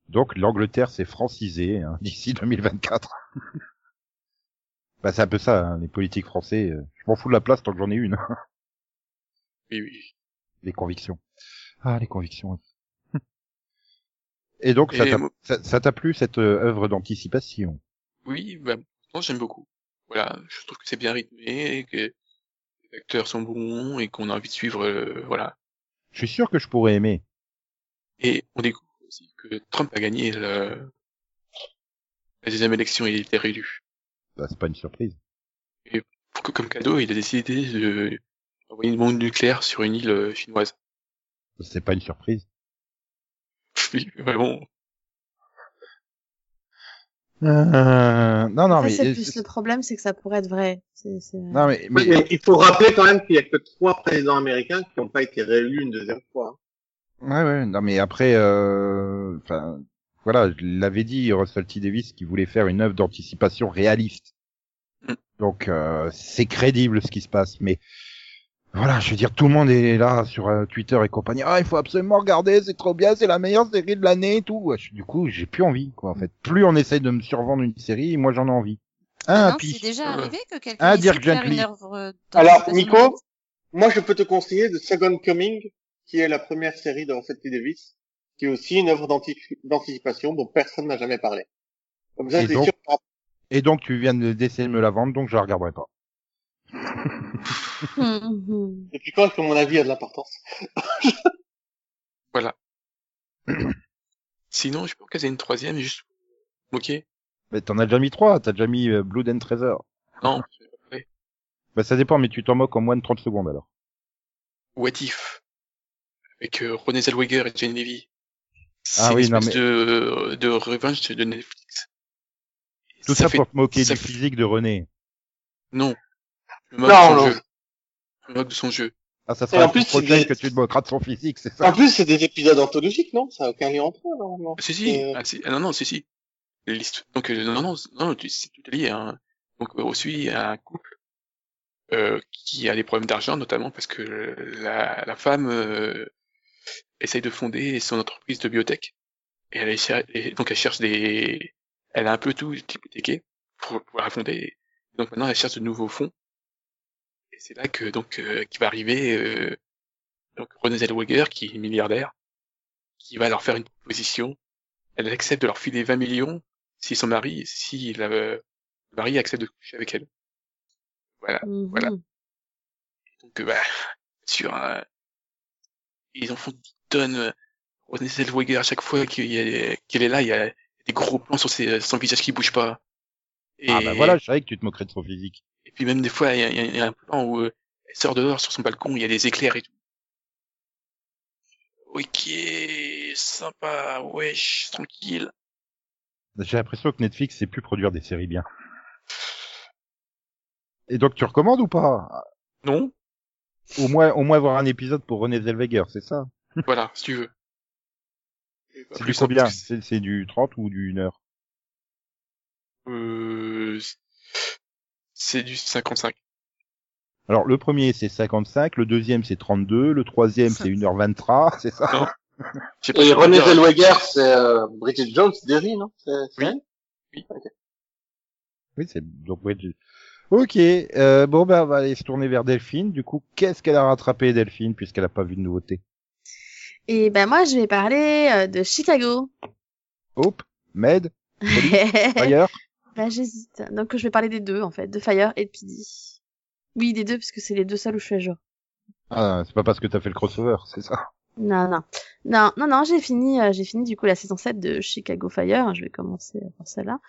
Donc l'Angleterre s'est francisée hein, d'ici 2024. bah c'est un peu ça, hein, les politiques français. euh, je m'en fous de la place tant que j'en ai une. Oui, oui. les convictions. Ah, les convictions. Et donc ça Et t'a ça- plu cette euh, œuvre d'anticipation? Oui, bah, moi, j'aime beaucoup. Voilà, je trouve que c'est bien rythmé, que les acteurs sont bons et qu'on a envie de suivre, euh, voilà. Je suis sûr que je pourrais aimer. Et on découvre aussi que Trump a gagné le... la deuxième élection et il était réélu. Bah, c'est pas une surprise. Pour que, comme cadeau, il a décidé de envoyer une bombe nucléaire sur une île euh, chinoise. C'est pas une surprise. Oui, mais bon. Euh, non, non, Ça, mais c'est plus le problème, c'est que ça pourrait être vrai. Non, mais, mais Oui, mais il faut rappeler quand même qu'il y a que trois présidents américains qui n'ont pas été réélus une deuxième fois. hein. Ouais, ouais, non, mais après, euh, enfin, voilà, je l'avais dit, Russell T. Davis, qui voulait faire une œuvre d'anticipation réaliste. Mm. Donc, euh, c'est crédible ce qui se passe, mais voilà, je veux dire, tout le monde est là sur euh, Twitter et compagnie. Ah, il faut absolument regarder, c'est trop bien, c'est la meilleure série de l'année et tout. Ouais, je- du coup, j'ai plus envie, quoi, en fait. Plus on essaye de me survendre une série, moi j'en ai envie. Ah puis, c'est déjà euh, arrivé que quelqu'un ah, une œuvre Alors, d'anticipation Nico, moi je peux te conseiller The Second Coming, qui est la première série de Russell T. Davis, qui est aussi une œuvre d'anti- d'anticipation dont personne n'a jamais parlé. Comme ça, Et c'est donc- sûr. et donc tu viens de- d'essayer de me la vendre, donc je la regarderai pas. Depuis quand est-ce que mon avis a de l'importance Sinon, je peux en caser une troisième, juste. Ok. Mais t'en as déjà mis trois, t'as déjà mis euh, Blood and Treasure. Non, je vais pas parler. Bah ça dépend, mais tu t'en moques en moins de 30 secondes alors. What If? Avec euh, René Zellweger et Jane Levy. Ah oui, une non, espèce de, de revenge de Netflix. Tout ça, fait- pour te moquer ça du fait- physique de René. Non. Non, non. jeu. Je me moque de son jeu. Ah, ça Et sera en la plus, des- que tu te moqueras de son physique, c'est En ça plus, c'est des épisodes anthologiques, non? Ça n'a aucun lien entre eux, normalement. Ah, si, si. Euh, Ah, si. Ah, non, non, si, si. Donc, euh, non, non, non, tu- c'est tout est lié, hein. Donc, euh, on suit un couple, euh, qui a des problèmes d'argent, notamment parce que la, la femme, euh, essaye de fonder son entreprise de biotech. Et elle cher- et donc, elle cherche des, elle a un peu tout hypothéqué pour pouvoir la fonder. Donc, maintenant, elle cherche de nouveaux fonds. Et c'est là que, donc, euh, qui va arriver, euh, donc, René Zellweger, qui est milliardaire, qui va leur faire une proposition elle accepte de leur filer 20 millions si son mari, si la, le mari accepte de coucher avec elle. Voilà. Mhm. Voilà. Donc, euh, bah, sur un, ils en font 10 tonnes. euh, René Zellweger, à chaque fois qu'il y a- qu'elle est là, il y a des gros plans sur ses, son visage qui bouge pas. Et, Ah bah voilà, je savais que tu te moquerais de son physique. Et puis même des fois, il y a, y y un plan où euh, elle sort dehors sur son balcon, il y a des éclairs et tout. Ok, sympa, wesh, tranquille. J'ai l'impression que Netflix sait plus produire des séries bien. Et donc tu recommandes ou pas? Non Au moins, au moins voir un épisode pour René Zellweger, c'est ça? Voilà, si tu veux. C'est plus, du combien? c'est du 30 ou du 1 heure? Euh, c'est du 55. Alors le premier c'est 55, le deuxième c'est 32, le troisième c'est 1h23, c'est ça? Non. Et René Zellweger, c'est euh, Bridget Jones d'Eri, non? C'est c'est Oui. elle? Oui, c'est donc je- Ok, euh, bon ben on va aller se tourner vers Delphine. Du coup, qu'est-ce qu'elle a rattrapé Delphine puisqu'elle a pas vu de nouveauté? Et ben moi, je vais parler euh, de Chicago. Hope, Med, Fire. Bah, j'hésite. Donc, je vais parler des deux, en fait, de Fire et de PD. Oui, des deux, parce que c'est les deux seuls où je suis à jour. Ah, c'est pas parce que t'as fait le crossover, c'est ça? Non, non. Non, non, non, j'ai fini, euh, j'ai fini, du coup, la saison 7 de Chicago Fire. Je vais commencer par celle-là.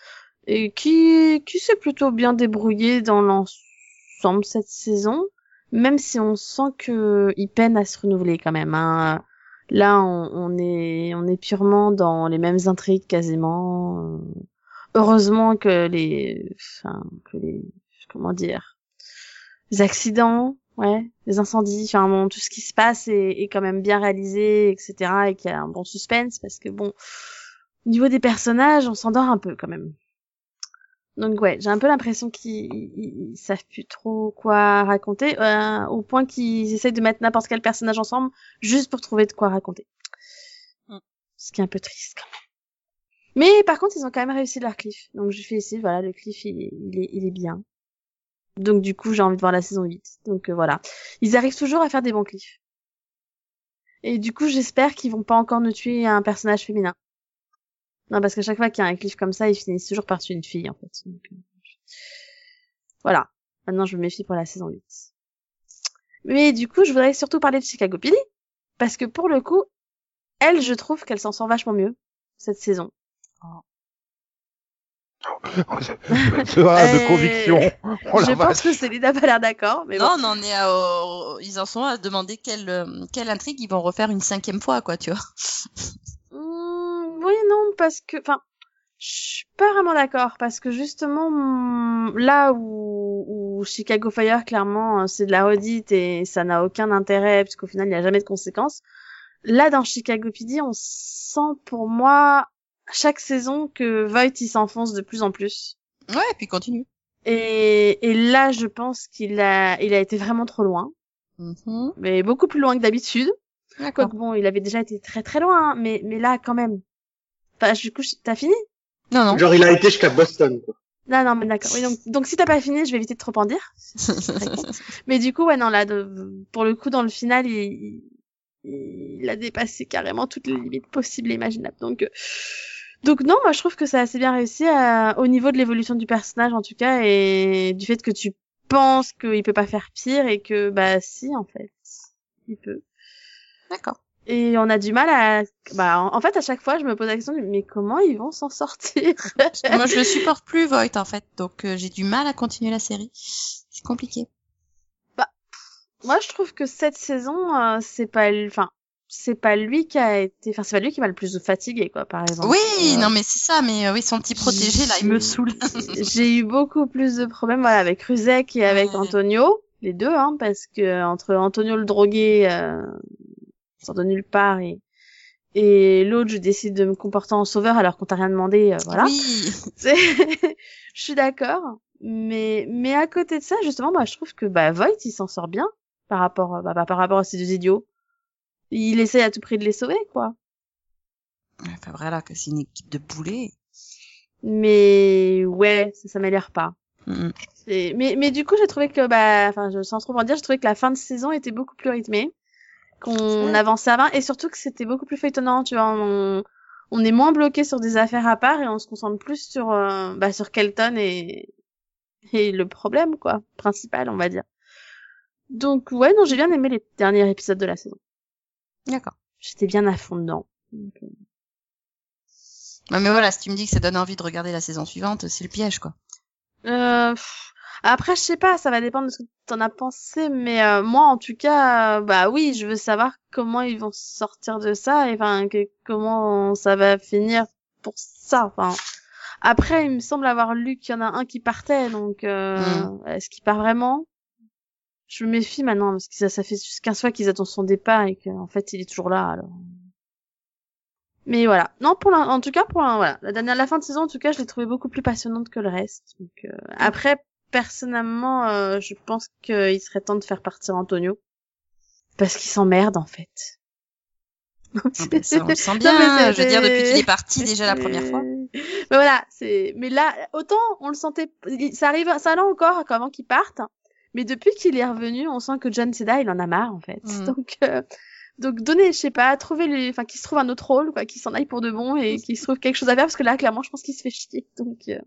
Et qui, qui s'est plutôt bien débrouillé dans l'ensemble cette saison. Même si on sent que il peine à se renouveler quand même, hein. Là, on, on est, on est purement dans les mêmes intrigues quasiment. Heureusement que les, enfin, que les, comment dire, les accidents, ouais, les incendies, enfin bon, tout ce qui se passe est, est quand même bien réalisé, etc. et qu'il y a un bon suspense parce que bon, au niveau des personnages, on s'endort un peu quand même. Donc ouais, j'ai un peu l'impression qu'ils ils- ils savent plus trop quoi raconter, euh, au point qu'ils essayent de mettre n'importe quel personnage ensemble juste pour trouver de quoi raconter. Mm. Ce qui est un peu triste quand même. Mais par contre, ils ont quand même réussi leur cliff. Donc je félicite, voilà, le cliff il est, il est, bien. Donc du coup, j'ai envie de voir la saison 8. Donc euh, voilà. Ils arrivent toujours à faire des bons cliffs. Et du coup, j'espère qu'ils vont pas encore nous tuer un personnage féminin. Non, parce qu'à chaque fois qu'il y a un cliff comme ça, ils finissent toujours par tuer une fille, en fait. Euh, Voilà. Maintenant, je me méfie pour la saison 8. Mais du coup, je voudrais surtout parler de Chicago PD. Parce que pour le coup, elle, je trouve qu'elle s'en sort vachement mieux, cette saison. Va de Euh, conviction. Oh je vache. pense que Céline a pas l'air d'accord, mais bon. Non, on en est à, ils en sont à demander quelle, euh, quelle intrigue ils vont refaire une cinquième fois, quoi, tu vois. Hmm, oui, non, parce que, enfin, je suis pas vraiment d'accord parce que justement, hmm, là où, où Chicago Fire, clairement, euh, c'est de la redite et ça n'a aucun intérêt puisqu'au final, il n'y a jamais de conséquences. Là, dans Chicago PD, on sent pour moi chaque saison que Voight il s'enfonce de plus en plus. Ouais, et puis continue. Et, et là, je pense qu'il a, il a été vraiment trop loin, Mhm. mais beaucoup plus loin que d'habitude. D'accord. Quoique bon, il avait déjà été très très loin, hein, mais mais là quand même. Enfin, du coup, t'as fini? Non, non. Genre, il a été jusqu'à Boston, quoi. Non, non, mais d'accord. Oui, donc, donc si t'as pas fini, je vais éviter de trop en dire. Mais du coup, ouais, non, là, de, pour le coup, dans le final, il, il, il a dépassé carrément toutes les limites possibles et imaginables. Donc, euh, donc non, moi, je trouve que c'est assez bien réussi à- au niveau de l'évolution du personnage, en tout cas, et du fait que tu penses qu'il peut pas faire pire et que, bah, si, en fait, il peut. D'accord. Et on a du mal à, bah, en, fait, à chaque fois, je me pose la question, mais comment ils vont s'en sortir? Moi, je le supporte plus, Voight, en fait. Donc, euh, j'ai du mal à continuer la série. C'est compliqué. Moi, je trouve que cette saison, euh, c'est pas, enfin, c'est pas lui qui a été, enfin, c'est pas lui qui m'a le plus fatigué, quoi, par exemple. Oui, Euh, non, mais c'est ça. Mais euh, oui, son petit protégé, là, il me saoule. J'ai eu beaucoup plus de problèmes, voilà, avec Ruzek et avec Ouais. Antonio, les deux, hein, parce que entre Antonio le drogué, euh, sort de nulle part et et l'autre, je décide de me comporter en sauveur alors qu'on t'a rien demandé, euh, voilà. Oui. C'est- je suis d'accord, mais mais à côté de ça, justement, moi, je trouve que bah Voight, il s'en sort bien par rapport bah, par rapport à ces deux idiots. Il essaie à tout prix de les sauver, quoi. Enfin, voilà, que c'est une équipe de boulets. Mais ouais, ça s'améliore pas. Mais mais du coup, j'ai trouvé que bah, enfin, je, sans trop en dire, j'ai trouvé que la fin de saison était beaucoup plus rythmée, qu'on avançait avant, et surtout que c'était beaucoup plus feuilletonnant. Tu vois, on on est moins bloqué sur des affaires à part et on se concentre plus sur euh, bah sur Kelton et et le problème quoi principal, on va dire. Donc ouais, non, j'ai bien aimé les derniers épisodes de la saison. D'accord. J'étais bien à fond dedans. Donc, euh, mais voilà, si tu me dis que ça donne envie de regarder la saison suivante, c'est le piège, quoi. Euh, pff, après, je sais pas, ça va dépendre de ce que t'en as pensé, mais euh, moi, en tout cas, euh, bah oui, je veux savoir comment ils vont sortir de ça, et enfin, que, comment ça va finir pour ça. Enfin, après, il me semble avoir lu qu'il y en a un qui partait, donc euh, est-ce qu'il part vraiment? Je me méfie maintenant parce que ça, ça fait juste 15 fois qu'ils attendent son départ et qu'en fait, il est toujours là. Alors. Mais voilà. Non, pour en tout cas, pour l'in- voilà, la dernière, la fin de saison, en tout cas, je l'ai trouvée beaucoup plus passionnante que le reste. Donc, euh, après, personnellement, euh, je pense qu'il serait temps de faire partir Antonio parce qu'il s'emmerde en fait. Ah ben, ça, on le sent Non, bien. mais je veux dire, depuis qu'il est parti déjà la première fois. Mais voilà, c'est. Mais là, autant on le sentait, ça arrive, ça allait encore avant qu'il parte. Mais depuis qu'il est revenu, on sent que John Seda, il en a marre en fait. Mm. Donc, euh, donc donner, je sais pas, trouver les, enfin, qu'il se trouve un autre rôle, quoi, qu'il s'en aille pour de bon et qu'il se trouve quelque chose à faire parce que là, clairement, je pense qu'il se fait chier. Donc, euh,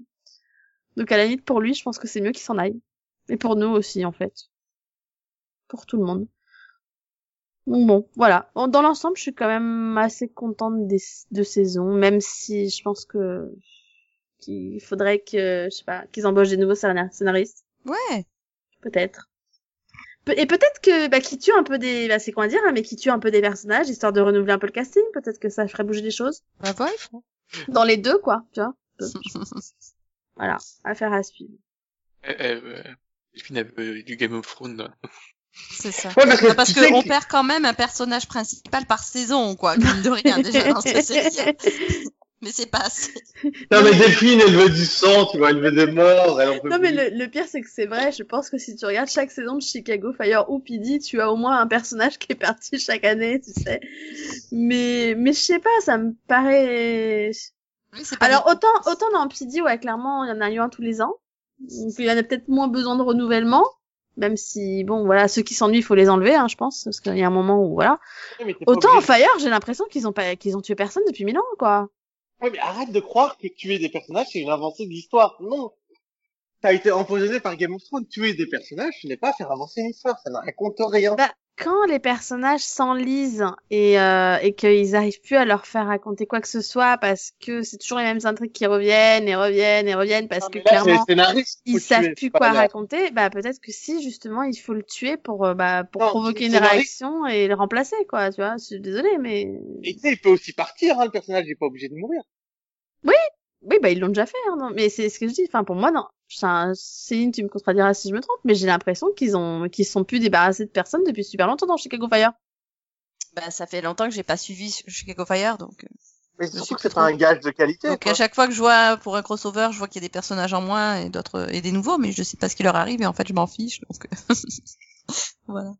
donc à la limite pour lui, je pense que c'est mieux qu'il s'en aille. Et pour nous aussi, en fait. Pour tout le monde. Donc bon, voilà. Bon, Dans l'ensemble, je suis quand même assez contente des deux saisons, même si je pense que qu'il faudrait que, je sais pas, qu'ils embauchent des nouveaux scénar- scénaristes, Ouais. Peut-être. Pe- Et peut-être que bah, qui tue un peu des, bah, c'est quoi dire, hein, mais qui tue un peu des personnages histoire de renouveler un peu le casting. Peut-être que ça ferait bouger les choses Bah ouais. dans les deux, quoi. Tu vois. Voilà, affaire à suivre. Euh, euh, Delphine, euh, du Game of Thrones. là. C'est ça. Ouais, parce que Bah, parce que- perd quand même un personnage principal par saison, quoi, mine de rien, déjà dans cette série. Mais c'est pas assez. Non, mais Delphine, elle veut du sang, tu vois, elle veut des morts, elle en peut Non mais le, le pire c'est que c'est vrai, je pense que si tu regardes chaque saison de Chicago Fire ou PD, tu as au moins un personnage qui est parti chaque année, tu sais. Mais mais je sais pas, ça me paraît Oui, c'est pas Alors autant autant dans PD ouais, clairement, il y en a eu un tous les ans. Donc il y en a peut-être moins besoin de renouvellement, même si bon voilà, ceux qui s'ennuient, il faut les enlever hein, je pense parce qu'il y a un moment où voilà. Autant en Fire, j'ai l'impression qu'ils ont pas qu'ils ont tué personne depuis mille ans quoi. Ouais, mais arrête de croire que tuer des personnages, c'est une avancée de l'histoire. Non. T'as été empoisonné par Game of Thrones. Tuer des personnages, ce n'est pas faire avancer l'histoire. Ça ne raconte rien. Quand les personnages s'enlisent et, euh, et qu'ils arrivent plus à leur faire raconter quoi que ce soit parce que c'est toujours les mêmes intrigues qui reviennent et reviennent et reviennent parce que clairement ils savent plus quoi raconter, bah peut-être que si justement il faut le tuer pour euh, bah pour Non, provoquer une réaction et le remplacer quoi, tu vois. Je suis désolée mais Et il peut aussi partir, hein, le personnage n'est pas obligé de mourir. oui bah ils l'ont déjà fait hein, non mais c'est ce que je dis. Enfin pour moi non, Enfin, Céline tu me contrediras si je me trompe mais j'ai l'impression qu'ils ont qu'ils se sont plus débarrassés de personnes depuis super longtemps dans Chicago Fire. Bah, ça fait longtemps que j'ai pas suivi Chicago Fire, donc. euh, Mais Je surtout suis que c'est pas un gage de qualité. Donc quoi. à chaque fois que je vois pour un crossover, je vois qu'il y a des personnages en moins et d'autres et des nouveaux, mais je sais pas ce qui leur arrive et en fait je m'en fiche. Donc voilà.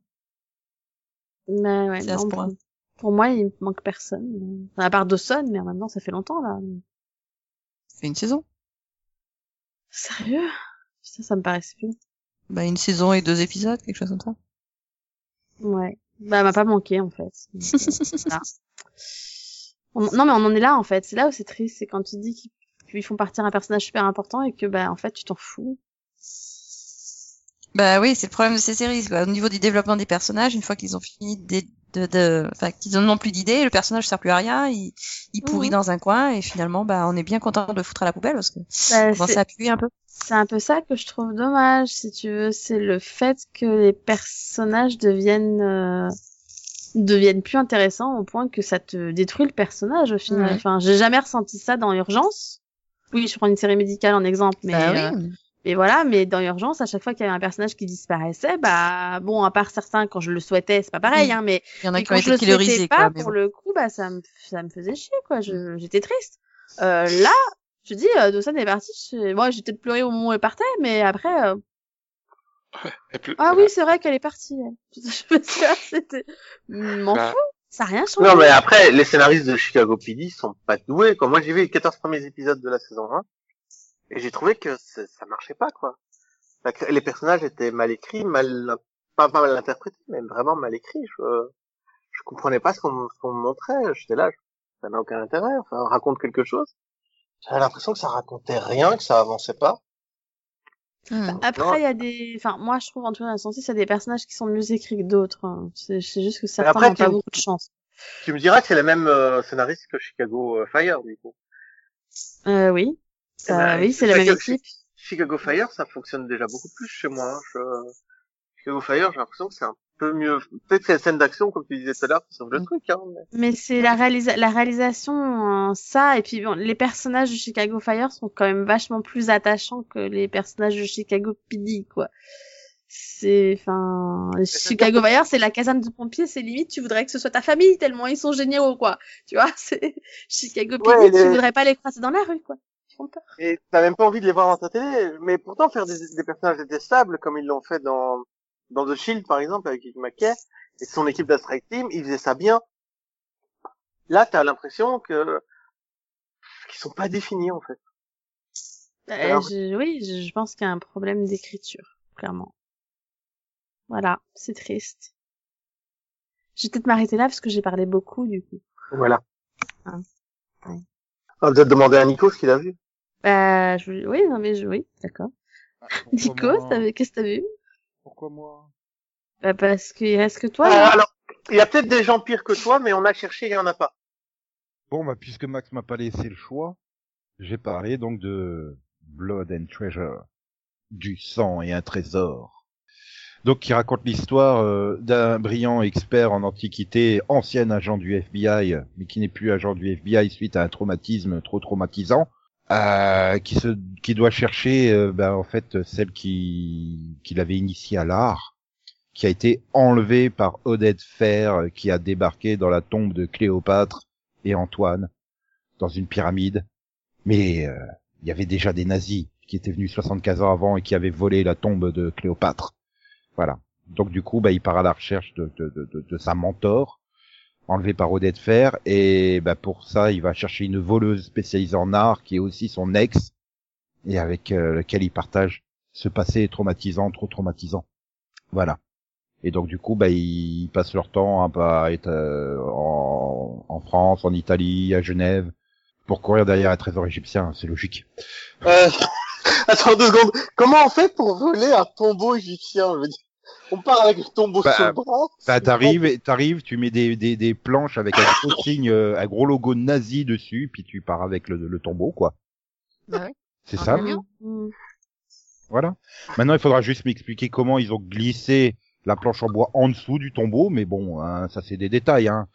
Mais ouais, C'est à ce non, point. pour, pour moi il manque personne. À part Dawson mais maintenant ça fait longtemps là. Une saison? Sérieux? Putain, ça me paraissait plus. Bah une saison et deux épisodes, quelque chose comme ça. Ouais. Bah, elle m'a pas manqué, en fait. Donc, euh. On- Non, mais on en est là, en fait. C'est là où c'est triste. C'est quand tu dis qu'ils qu'ils font partir un personnage super important et que, bah, en fait, tu t'en fous. Bah oui, c'est le problème de ces séries. Quoi. Au niveau du développement des personnages, une fois qu'ils ont fini de, de, de- enfin qu'ils n'ont plus d'idées, le personnage sert plus à rien, il, il pourrit Mhm. dans un coin et finalement, bah on est bien content de le foutre à la poubelle parce que Bah, on à appuyer un peu. c'est un peu ça que je trouve dommage, si tu veux. C'est le fait que les personnages deviennent, euh, deviennent plus intéressants au point que ça te détruit le personnage, au final. Ouais. Enfin, j'ai jamais ressenti ça dans Urgence. Oui, je prends une série médicale en exemple, mais, Bah euh, oui. Mais voilà, mais dans Urgence, à chaque fois qu'il y avait un personnage qui disparaissait, bah bon, à part certains quand je le souhaitais, c'est pas pareil, Oui. hein, mais, Il y en a mais qui ont quand je été le killerisés, souhaitais pas, quoi. Mais pour bon. le coup, bah ça me ça me faisait chier, quoi. Je j'étais triste. Euh, là, je dis, euh, Dawson est parti. Je... Moi, j'ai peut-être pleuré au moment où elle partait, mais après, euh, ah voilà. oui, c'est vrai qu'elle est partie. Elle. Je me souviens, c'était, m'en Bah, fous, ça a rien changé. Non, mais après, les scénaristes de Chicago PD sont pas doués. Quoi. Moi, j'ai vu les 14 premiers épisodes de la saison 1 et j'ai trouvé que ça marchait pas, quoi. La Les personnages étaient mal écrits, mal, pas, pas mal interprétés, mais vraiment mal écrits. Je, je comprenais pas ce qu'on me montrait. J'étais là, ça n'a aucun intérêt. Enfin, on raconte quelque chose. J'avais l'impression que ça racontait rien, que ça avançait pas. Hmm. Après, il y a des, enfin, moi, je trouve en tout cas, dans le sens, il y a des personnages qui sont mieux écrits que d'autres. hein. C'est juste que certains n'ont pas beaucoup de chance. Tu me diras que c'est les mêmes euh, scénaristes que Chicago euh, Fire, du coup. Euh, oui. Ça, Eh ben, oui, c'est la même Chicago- équipe. Chicago Fire, ça fonctionne déjà beaucoup plus chez moi. hein. Je- Chicago Fire, j'ai l'impression que c'est un peu mieux. Peut-être que c'est la scène d'action, comme tu disais tout à l'heure, sauve le truc. Hein, mais... Mais c'est la, réalisa la réalisation, euh, ça, et puis bon, les personnages de Chicago Fire sont quand même vachement plus attachants que les personnages de Chicago PD, quoi. C'est, enfin, Chicago Fire, c'est la caserne de pompiers, c'est limite, tu voudrais que ce soit ta famille, tellement ils sont géniaux, quoi. Tu vois, c'est Chicago PD, Ouais, tu les- voudrais pas les croiser dans la rue, quoi. Ils font peur. Et t'as même pas envie de les voir dans ta télé. Mais pourtant, faire des, des personnages détestables, comme ils l'ont fait dans, dans The Shield, par exemple, avec Rick McKay, et son équipe d'Astrike Team, ils faisaient ça bien. Là, t'as l'impression que qu'ils sont pas définis, en fait. Euh, je- oui, je, pense qu'il y a un problème d'écriture, clairement. Voilà, c'est triste. Je vais peut-être m'arrêter là parce que j'ai parlé beaucoup, du coup. Voilà. Ouais. On va peut-être demander à Nico ce qu'il a vu? Bah, je... oui, non, mais je... oui, d'accord. Ah, Nico, moi? t'avais- qu'est-ce que t'as vu? Pourquoi moi? Bah, parce qu'il reste que toi, Euh, là. alors, il y a peut-être des gens pires que toi, mais on a cherché, il y en a pas. Bon, bah, puisque Max m'a pas laissé le choix, j'ai parlé donc de Blood and Treasure, du sang et un trésor. Donc, qui raconte l'histoire euh, d'un brillant expert en antiquité, ancien agent du FBI, mais qui n'est plus agent du FBI suite à un traumatisme trop traumatisant, euh, qui se, qui doit chercher, euh, ben, en fait, celle qui, qui l'avait initié à l'art, qui a été enlevée par Odette Fer, qui a débarqué dans la tombe de Cléopâtre et Antoine, dans une pyramide. Mais euh, il y avait déjà des nazis qui étaient venus 75 ans avant et qui avaient volé la tombe de Cléopâtre. Voilà. Donc du coup, bah, il part à la recherche de, de, de, de sa mentor, enlevée par Odette Fer, et bah, pour ça, il va chercher une voleuse spécialisée en art qui est aussi son ex, et avec euh, lequel il partage ce passé traumatisant, trop traumatisant. Voilà. Et donc du coup, bah, ils passent leur temps hein, être euh, en, en France, en Italie, à Genève, pour courir derrière un trésor égyptien, c'est logique. Euh... Attends deux secondes. Comment on fait pour voler un tombeau égyptien je veux dire? On part avec le tombeau Bah, sur le bras. Bah, t'arrives, t'arrives, tu mets des, des, des planches avec un gros signe, euh, un gros logo nazi dessus, puis tu pars avec le, le tombeau, quoi. Bah oui. C'est Ah, ça. Mm. voilà. Maintenant, il faudra juste m'expliquer comment ils ont glissé la planche en bois en dessous du tombeau, mais bon, hein, ça c'est des détails, hein.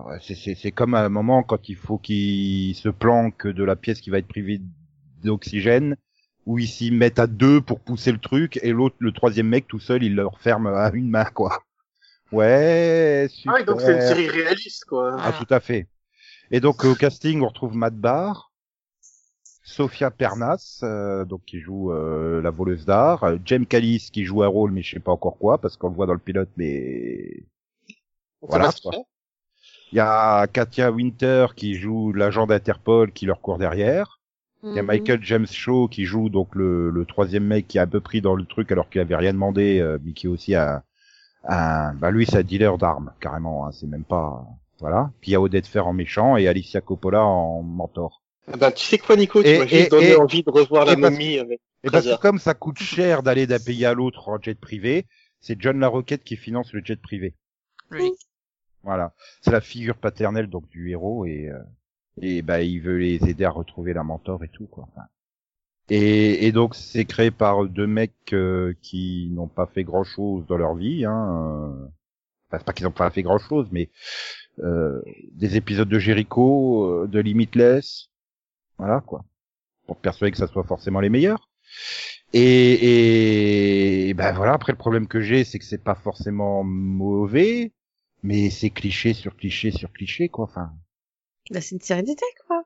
Ouais, C'est, c'est, c'est comme à un moment quand il faut qu'ils se planquent de la pièce qui va être privée d'oxygène, où ils s'y mettent à deux pour pousser le truc, et l'autre, le troisième mec tout seul, il leur ferme à une main, quoi. Ouais, Ah super. donc c'est une série réaliste, quoi. Ah, tout à fait. Et donc au casting, on retrouve Matt Barr, Sophia Pernas, euh, donc qui joue euh, la voleuse d'art, euh, Jem Callis qui joue un rôle, mais je sais pas encore quoi, parce qu'on le voit dans le pilote, mais Voilà, il y a Katia Winter qui joue l'agent d'Interpol qui leur court derrière. Il y a Mhm. Michael James Shaw qui joue donc le, le troisième mec qui est un peu pris dans le truc alors qu'il avait rien demandé, euh, mais qui est aussi un, un bah lui c'est un dealer d'armes carrément, hein, c'est même pas voilà. Puis il y a Odette Fer en méchant et Alicia Coppola en mentor. Eh Ben, tu sais quoi, Nico, tu Et- m'as juste donné et- envie de revoir la momie avec Et parce que comme ça coûte cher d'aller d'un pays à l'autre en jet privé, c'est John Larroquette qui finance le jet privé. Logique. Voilà, c'est la figure paternelle donc du héros et euh, et bah il veut les aider à retrouver la mentor et tout quoi. Et, et donc c'est créé par deux mecs euh, qui n'ont pas fait grand chose dans leur vie. Hein. Enfin, c'est pas qu'ils n'ont pas fait grand chose, mais euh, des épisodes de Jericho, euh, de Limitless, voilà quoi. Pour persuader que ça soit forcément les meilleurs. Et, et ben voilà. Après le problème que j'ai, c'est que c'est pas forcément mauvais, mais c'est cliché sur cliché sur cliché quoi. Enfin. Bah, c'est une série d'été, quoi.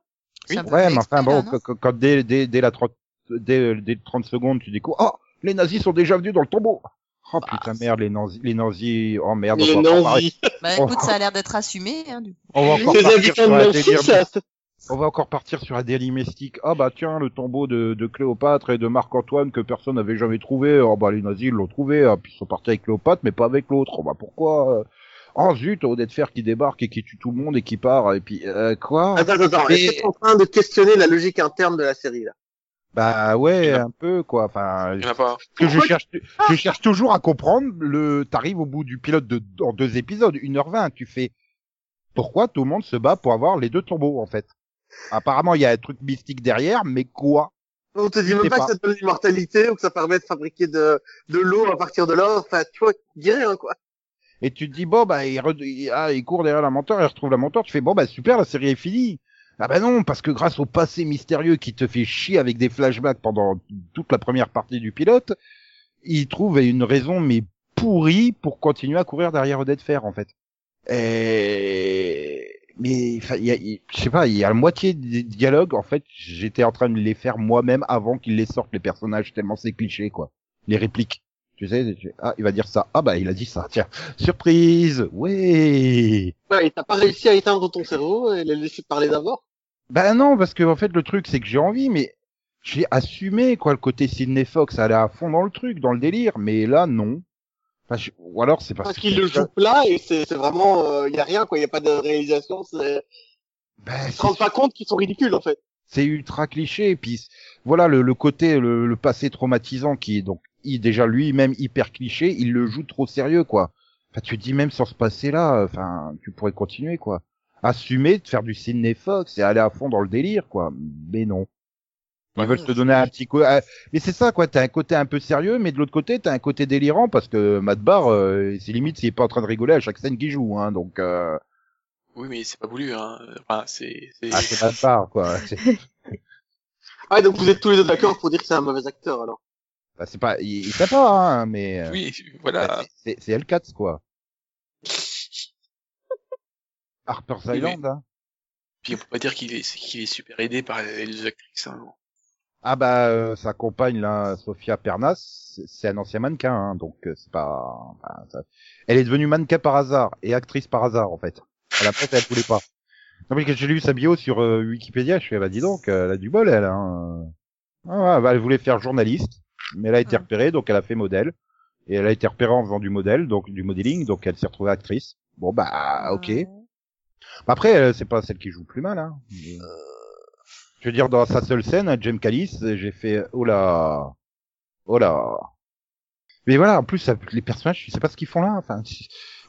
Peu Ouais, mais enfin bon, là, non quand, quand- quand dès, dès, dès la 30, dès, dès 30 secondes, tu découvres, oh, les nazis sont déjà venus dans le tombeau. Oh putain, merde, les nazis, les nazis, oh merde, Les on va, encore parler- nazis. Bah écoute, ça a l'air d'être assumé. Hein, du coup. on va encore Les partir sur un délire, ça. on va encore partir sur un délire mystique. Ah bah tiens, le tombeau de, de Cléopâtre et de Marc-Antoine que personne n'avait jamais trouvé. Oh bah les nazis l'ont trouvé, ah, puis ils sont partis avec Cléopâtre, mais pas avec l'autre. Oh bah pourquoi euh Oh zut, Odette Fer qui débarque et qui tue tout le monde et qui part, et puis, euh, quoi? Attends, attends, que t'es en train de questionner la logique interne de la série, là? Bah ouais, un peu, quoi. Enfin, Il y en a pas. que je cherche, je cherche toujours à comprendre. Le, t'arrives au bout du pilote de en deux épisodes, 1h20, tu fais. Pourquoi tout le monde se bat pour avoir les deux tombeaux en fait? Apparemment, il y a un truc mystique derrière, mais quoi? On te dit Je même pas, pas. que ça donne l'immortalité ou que ça permet de fabriquer de, de l'eau à partir de l'or. Enfin, tu vois, dis rien, quoi. Et tu te dis bon bah il, re- ah, il court derrière la mentor, il retrouve la mentor. Tu fais bon bah super, la série est finie. Ah bah non, parce que grâce au passé mystérieux qui te fait chier avec des flashbacks pendant toute la première partie du pilote, il trouve une raison mais pourrie pour continuer à courir derrière Odette Fer en fait. Et mais je sais pas, il y a la moitié des dialogues en fait, j'étais en train de les faire moi-même avant qu'ils les sortent les personnages tellement c'est cliché quoi. Les répliques. Tu sais, tu- ah, il va dire ça. Ah bah il a dit ça. Tiens, surprise. Ouais. Ouais, t'as pas réussi à éteindre ton cerveau et les laisser parler d'abord? Ben non, parce que en fait le truc c'est que j'ai envie, mais j'ai assumé quoi le côté Sidney Fox, aller à fond dans le truc, dans le délire, mais là non. Enfin, je- Ou alors c'est parce, Parce qu'il le joue plat et c'est vraiment, euh, y a rien, quoi. Y a pas de réalisation. C'est, Ben, c'est- te rends pas compte qu'ils sont ridicules, en fait. c'est ultra cliché. Et puis voilà le, le côté, le, le passé traumatisant qui est donc il, déjà lui-même hyper cliché, il le joue trop sérieux quoi. Enfin tu te dis même sans ce passé là, enfin tu pourrais continuer quoi. Assumer de faire du Sidney Fox et aller à fond dans le délire quoi. Mais non. Ils veulent te donner un petit coup. ah, Mais c'est ça, quoi. T'as un côté un peu sérieux, mais de l'autre côté, t'as un côté délirant parce que Matt Barr, euh, c'est limite s'il est pas en train de rigoler à chaque scène qu'il joue, hein. Donc, euh... Oui, mais c'est pas voulu, hein. Enfin, c'est, ah, c'est Matt Barr, quoi. Ah, donc vous êtes tous les deux d'accord pour dire que c'est un mauvais acteur, alors. Bah, c'est pas, il, il sait pas, hein, mais. euh, oui, bah, voilà. c'est- c'est c'est L4, quoi. Harper's Oui, Island, hein. Puis on peut pas dire qu'il est, qu'il est super aidé par les deux actrices, hein. Ah bah euh, sa compagne là, Sofia Pernas, c'est- un ancien mannequin, hein, donc euh, c'est pas. bah, ça- Elle est devenue mannequin par hasard et actrice par hasard en fait. À la base elle voulait pas. Non mais quand j'ai lu sa bio sur euh, Wikipédia, je fais bah dis donc, elle a du bol elle. Hein. Ah, bah, elle voulait faire journaliste, mais elle a été Ah. repérée donc elle a fait modèle et elle a été repérée en faisant du modèle, donc du modeling, donc elle s'est retrouvée actrice. Bon bah ok. Ouais. Bah, Après, euh, c'est pas celle qui joue le plus mal. Hein. Mais- Je veux dire, dans sa seule scène, James Callis, j'ai fait oh là, oh là. Mais voilà, en plus, les personnages, je sais pas ce qu'ils font là. Enfin,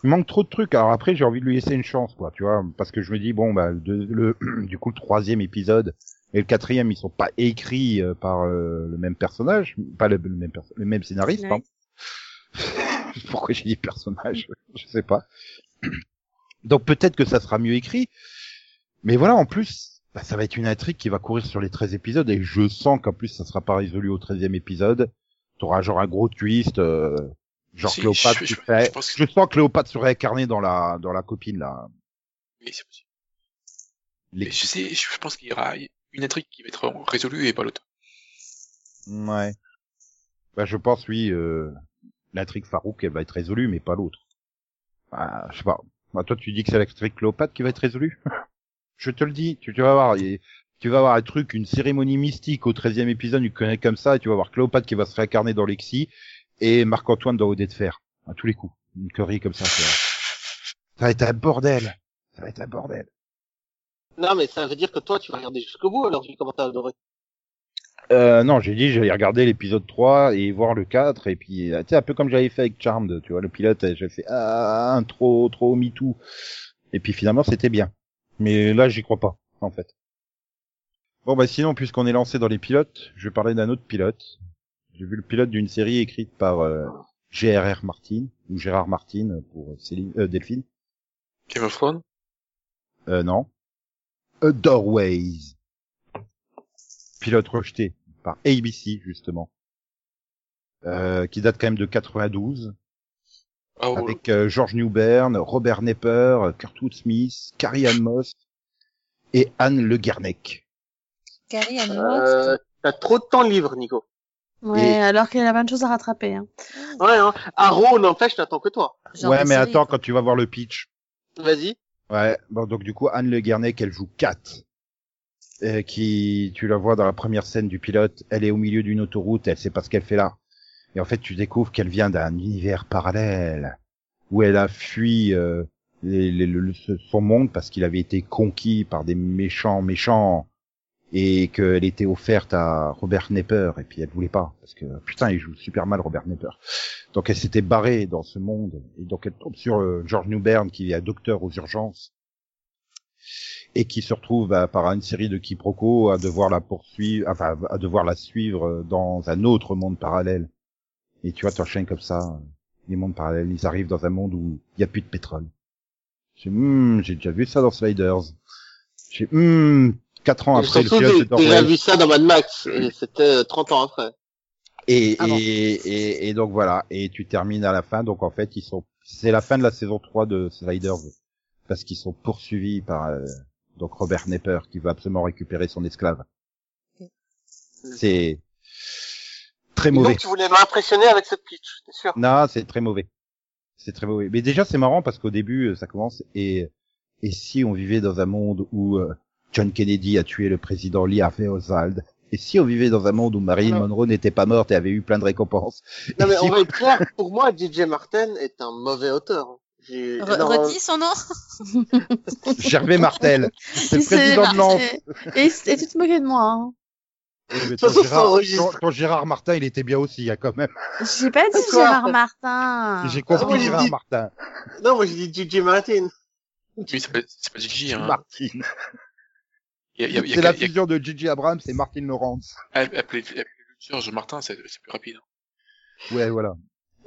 il manque trop de trucs. Alors après, j'ai envie de lui laisser une chance, quoi, tu vois, parce que je me dis bon, bah, le- du coup, le troisième épisode et le quatrième, ils sont pas écrits euh, par euh, le même personnage, pas le, le même perso- le même scénariste. pardon. Pourquoi j'ai dit personnage? Je sais pas. Donc peut-être que ça sera mieux écrit. Mais voilà, en plus, bah, ça va être une intrigue qui va courir sur les 13 épisodes et je sens qu'en plus ça sera pas résolu au 13e épisode. T'auras genre un gros twist, euh, genre Si, Cléopâtre je- je- je pense que- Je sens Cléopâtre serait incarnée dans la dans la copine là. Oui, c'est possible. Les- je sais, je pense qu'il y aura une intrigue qui va être résolue et pas l'autre. Ouais. Bah je pense oui, euh, l'intrigue Farouk elle va être résolue mais pas l'autre. Bah, je sais pas. Bah, toi tu dis que c'est l'intrigue Cléopâtre qui va être résolue Je te le dis, tu, vas voir. tu vas voir un truc, une cérémonie mystique au 13e épisode, tu connais comme ça, et tu vas voir Cléopâtre qui va se réincarner dans Lexi, et Marc-Antoine dans Odé de Fer. À tous les coups. Une connerie comme ça. Ça va être un bordel. Ça va être un bordel. Non, mais ça veut dire que toi, tu vas regarder jusqu'au bout, alors, vu comment t'as adoré. Euh, non, j'ai dit j'allais regarder l'épisode 3 et voir le 4 et puis euh, tu sais un peu comme j'avais fait avec Charmed, tu vois le pilote, euh, j'ai fait ah un trop trop MeToo et puis finalement c'était bien. Mais là j'y crois pas en fait. Bon bah sinon puisqu'on est lancé dans les pilotes, je vais parler d'un autre pilote. J'ai vu le pilote d'une série écrite par euh, G.R.R. Martin ou Gérard Martin pour Céline, euh, Delphine. Game of Thrones? Euh, non. A Doorways. Pilote rejeté par ABC, justement. Euh, qui date quand même de 92. Ah, oh, Avec euh, George Newbern, Robert Nepper, Kurtwood Smith, Carrie Ann Moss et Anne Le Guernec. Carrie Ann Euh, t'as trop de temps libre, Nico. Ouais, Et- alors qu'il a plein de choses à rattraper. Hein. Ouais, hein. Arrow, n'empêche, n'attends que toi. Genre ouais, mais série, attends, quoi. quand tu vas voir le pitch. Vas-y. Ouais, bon, donc du coup, Anne Le Guernec, elle joue Kat. Qui, tu la vois dans la première scène du pilote, elle est au milieu d'une autoroute, elle sait pas ce qu'elle fait là. Et en fait, tu découvres qu'elle vient d'un univers parallèle où elle a fui euh, son monde parce qu'il avait été conquis par des méchants méchants et qu'elle était offerte à Robert Nepper et puis elle voulait pas parce que putain il joue super mal Robert Nepper donc elle s'était barrée dans ce monde et donc elle tombe sur euh, George Newbern qui est un docteur aux urgences et qui se retrouve à, par une série de quiproquos à devoir la poursuivre enfin à devoir la suivre euh, dans un autre monde parallèle. Et tu vois t'enchaînes comme ça les mondes parallèles ils arrivent dans un monde où il y a plus de pétrole. J'ai hmm, déjà vu ça dans Sliders. J'ai hmm, 4 ans après le pilote de J'ai vu ça dans Mad Max, et c'était euh, 30 ans après. Et, et, ah et, et, donc voilà, et tu termines à la fin, donc en fait, ils sont, c'est la fin de la saison 3 de Sliders, parce qu'ils sont poursuivis par, euh, donc Robert Nepper, qui veut absolument récupérer son esclave. C'est très mauvais. Et donc tu voulais m'impressionner avec cette pitch, c'est sûr. Non, c'est très mauvais. C'est très mauvais. Mais déjà, c'est marrant parce qu'au début, euh, ça commence et, et si on vivait dans un monde où, euh, John Kennedy a tué le président Lee Harvey Oswald et si on vivait dans un monde où Marilyn Monroe n'était pas morte et avait eu plein de récompenses Non, mais si- on va être clair, pour moi, DJ Martin est un mauvais auteur. Re- redis son nom Gervais Martel, c'est le président de Lens. Et, et tu te moquais de moi. Hein. Oui, ton, façon, Gérard, ça enregistre. ton- ton Gérard Martin, il était bien aussi, hein, quand même. J'ai pas dit Quoi Gérard Martin. J'ai Ah, compris moi, Gérard dit- Martin. Non, moi j'ai dit DJ Martin. Oui, c'est pas, Gigi, hein. Martin. C'est la fusion de Gigi Abrams et Martin Lawrence. Appelez appelez le Georges Martin, c'est c'est plus rapide. hein. Ouais, voilà.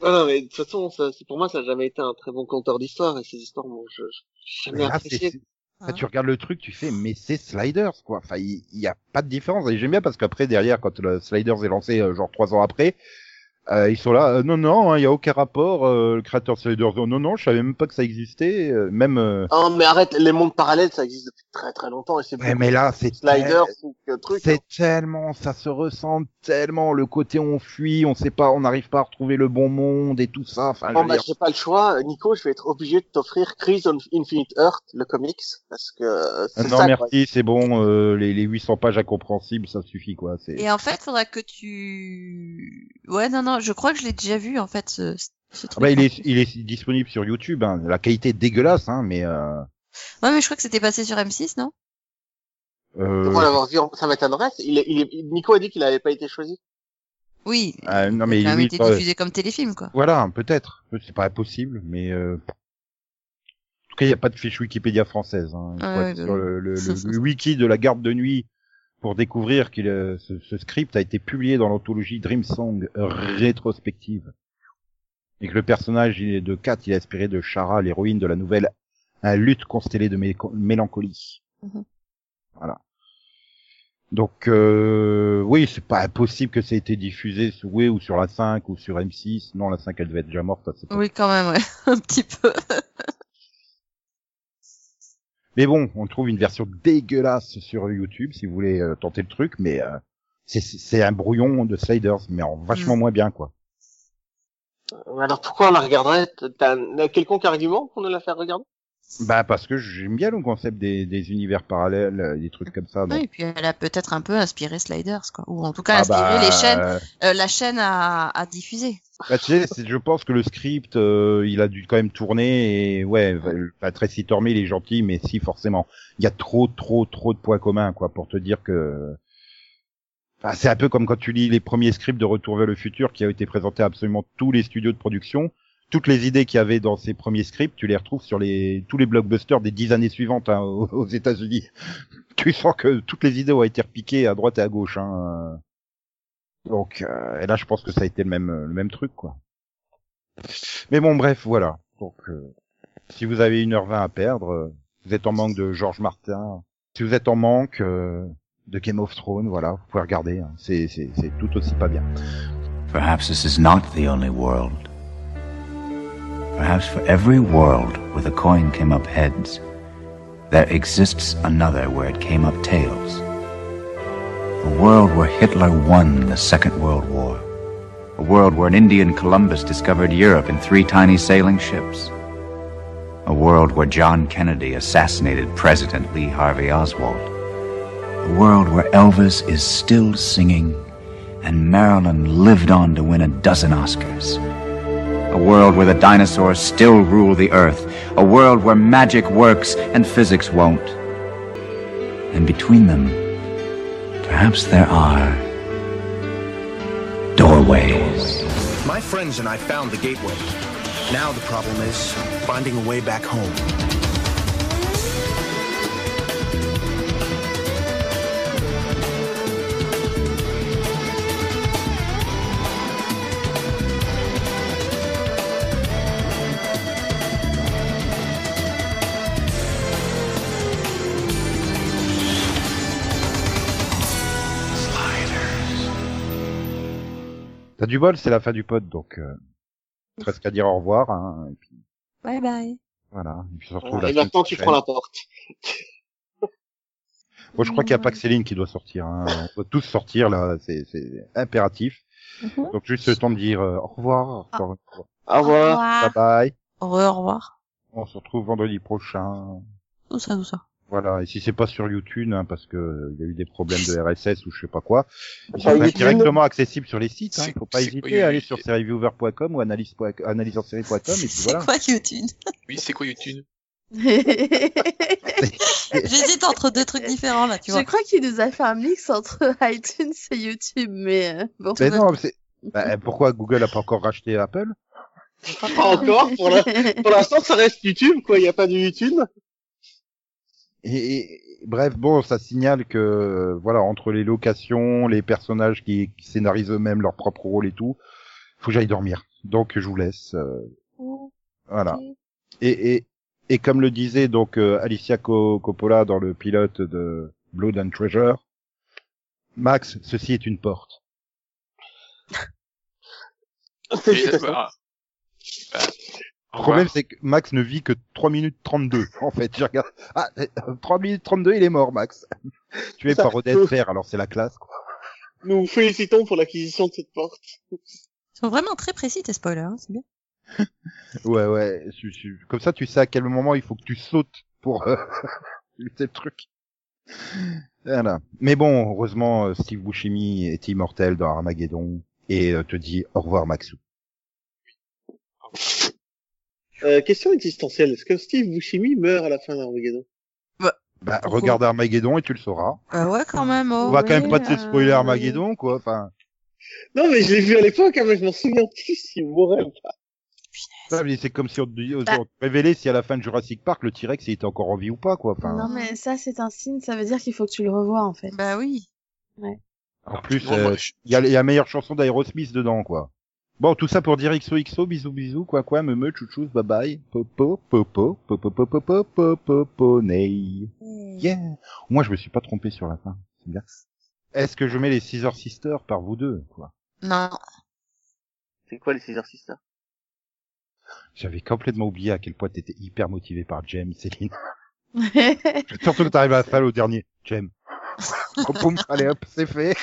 Ah non, mais de toute façon, ça, c'est- pour moi, ça n'a jamais été un très bon conteur d'histoire, et ces histoires, moi, je, je, jamais Mais là, apprécié. Quand tu regardes le truc, tu fais, mais c'est Sliders, quoi. Enfin, il il y, a pas de différence. Et j'aime bien parce qu'après, derrière, quand le Sliders est lancé, euh, genre trois ans après, euh, ils sont là, euh, non, non, hein, il y a aucun rapport, euh, le créateur de Sliders, oh, non, non, je savais même pas que ça existait, euh, même, euh, Oh, mais arrête, les mondes parallèles, ça existe depuis très très longtemps, et c'est ouais, mais là, c'est que truc. C'est hein. tellement, ça se ressent tellement, le côté on fuit, on sait pas, on n'arrive pas à retrouver le bon monde et tout ça. Enfin, Bon, bah, dire, j'ai pas le choix. Nico, je vais être obligé de t'offrir Chris on Infinite Earth, le comics, parce que euh, ah non, ça, merci, c'est bon, euh, les, les 800 pages incompréhensibles, ça suffit, quoi. C'est, Et en fait, faudra que tu... Ouais, non, non, je crois que je l'ai déjà vu, en fait, ce, ce Ah truc. bah, il est, il est disponible sur YouTube, hein. La qualité est dégueulasse, hein, mais, euh, Ouais, mais je crois que c'était passé sur M6, non? euh, Pour l'avoir vu, en- ça m'étonnerait. Il est, il est, Nico a dit qu'il avait pas été choisi. Oui. ah, non, mais il a été diffusé comme téléfilm, quoi. voilà, peut-être. C'est pas impossible, mais, euh, en tout cas, il n'y a pas de fiche Wikipédia française, hein. Ah ouais, sur bah le, le- le- le wiki de la garde de nuit pour découvrir que le- ce, ce script a été publié dans l'anthologie Dream Song rétrospective. Et que le personnage il est de Kat, il est inspiré de Shara, l'héroïne de la nouvelle Un lutte constellée de mé- mélancolie. Mhm. Voilà. Donc euh, oui, c'est pas impossible que ça ait été diffusé sur oui, ou sur la 5 ou sur M6. Non, la 5 elle devait être déjà morte à cette Oui, quand même, ouais. Un petit peu. Mais bon, on trouve une version dégueulasse sur YouTube si vous voulez euh, tenter le truc, mais euh, c'est- c'est un brouillon de Sliders, mais en vachement Mm. moins bien quoi. Alors pourquoi on la regarderait? T'as quelconque argument pour nous la faire regarder? Bah parce que j'aime bien le concept des, des univers parallèles, euh, des trucs comme ça. donc- Oui, et puis elle a peut-être un peu inspiré Sliders, quoi. Ou en tout cas Ah inspiré bah, les chaînes, euh, euh, la chaîne à, à diffuser. bah, tu sais, je pense que le script, euh, il a dû quand même tourner et ouais, bah, Tracy Tormé il est gentil, mais si forcément, il y a trop, trop, trop de points communs quoi pour te dire que. Enfin, c'est un peu comme quand tu lis les premiers scripts de Retour vers le futur qui a été présenté à absolument tous les studios de production. Toutes les idées qu'il y avait dans ces premiers scripts, tu les retrouves sur les tous les blockbusters des dix années suivantes hein, aux, États-Unis. tu sens que toutes les idées ont été repiquées à droite et à gauche. Hein. Donc, euh, et là, je pense que ça a été le même le même truc, quoi. Mais bon, bref, voilà. Donc, euh, si vous avez 1h20 à perdre, euh, vous êtes en manque de George Martin. Si vous êtes en manque euh, de Game of Thrones, voilà, vous pouvez regarder. hein. C'est tout aussi pas bien. Perhaps this is not the only world. Perhaps for every world where the coin came up heads, there exists another where it came up tails. A world where Hitler won the Second World War. A world where an Indian Columbus discovered Europe in three tiny sailing ships. A world where John Kennedy assassinated President Lee Harvey Oswald. A world where Elvis is still singing and Marilyn lived on to win a dozen Oscars. A world where the dinosaurs still rule the earth. A world where magic works and physics won't. And between them, perhaps there are doorways. My friends and I found the gateway. Now the problem is finding a way back home. T'as du bol, c'est la fin du pod, donc euh, presque à dire au revoir. Hein, et puis Bye bye. voilà. Et puis on se retrouve la Et maintenant, tu prends la porte. Moi, je crois qu'il n'y a pas que Céline qui doit sortir. Hein. On doit tous sortir là, c'est c'est impératif. Mhm. Donc juste le temps de dire euh, au revoir. Ah. Au revoir. Au revoir. Bye bye. Au revoir. Au revoir. On se retrouve vendredi prochain. Tout ça, tout ça? Voilà. Et si c'est pas sur YouTube, hein, parce que euh, il y a eu des problèmes de RSS ou je sais pas quoi, ils sont YouTube directement accessibles sur les sites. Hein. C'est- Faut pas hésiter quoi, à aller sur serieviewer.com ou analyse analyseensérie.com et puis C'est voilà. quoi YouTube? Oui, c'est quoi YouTube? J'hésite entre deux trucs différents là, tu Je vois. crois qu'il nous a fait un mix entre iTunes et YouTube, mais euh, bon. Mais non, c'est bah, pourquoi Google a pas encore racheté Apple? Pas encore. Pour la- pour l'instant, ça reste YouTube, quoi. Il n'y a pas de YouTube. Et, et- bref, bon, ça signale que voilà, entre les locations, les personnages qui, qui scénarisent eux-mêmes leur propre rôle et tout, faut que j'aille dormir. Donc je vous laisse. euh, voilà. Et, et, et comme le disait donc euh, Alicia Co- Coppola dans le pilote de Blood and Treasure, Max, ceci est une porte. Félicitations. bah, bah, Le problème, c'est que Max ne vit que 3 minutes 32, en fait. Je regarde. Ah, euh, 3 minutes 32, il est mort, Max. tu es par Odette. Fer, alors c'est la classe, quoi. Nous vous félicitons pour l'acquisition de cette porte. Ils sont vraiment très précis tes spoilers, hein, c'est bien. Ouais, ouais. Comme ça, tu sais à quel moment il faut que tu sautes pour euh, lutter le truc. Voilà. Mais bon, heureusement, euh, Steve Buscemi est immortel dans Armageddon et euh, te dit au revoir, Maxou. Euh, question existentielle. Est-ce que Steve Buscemi meurt à la fin d'Armageddon? Bah, Pourquoi regarde Armageddon et tu le sauras. Bah ouais, quand même. Oh, On va quand même pas te euh, spoiler Armageddon, quoi. Enfin, Non, mais je l'ai vu à l'époque, hein, mais je m'en souviens plus s'il mourrait ou pas. c'est comme si on te, Bah. te révélait si à la fin de Jurassic Park, le T-Rex il était encore en vie ou pas, quoi. Enfin, Non, mais ça, c'est un signe, ça veut dire qu'il faut que tu le revoies, en fait. Bah oui. en plus, euh, je- il y a la meilleure chanson d'Aerosmith dedans, quoi. Bon, tout ça pour dire XOXO, bisous bisous, quoi quoi, me me, chouchous, bye bye, popo, popo, popo, popo, popo, popo, ney. Yeah. Moi, je me suis pas trompé sur la fin. C'est bien. Est-ce que je mets les Scissor Sisters par vous deux, quoi? Non. C'est quoi les Caesar Sisters J'avais complètement oublié à quel point t'étais hyper motivé par Jem, Céline. Surtout que t'arrives à la salle au dernier. Jem. Oh, allez hop, c'est fait.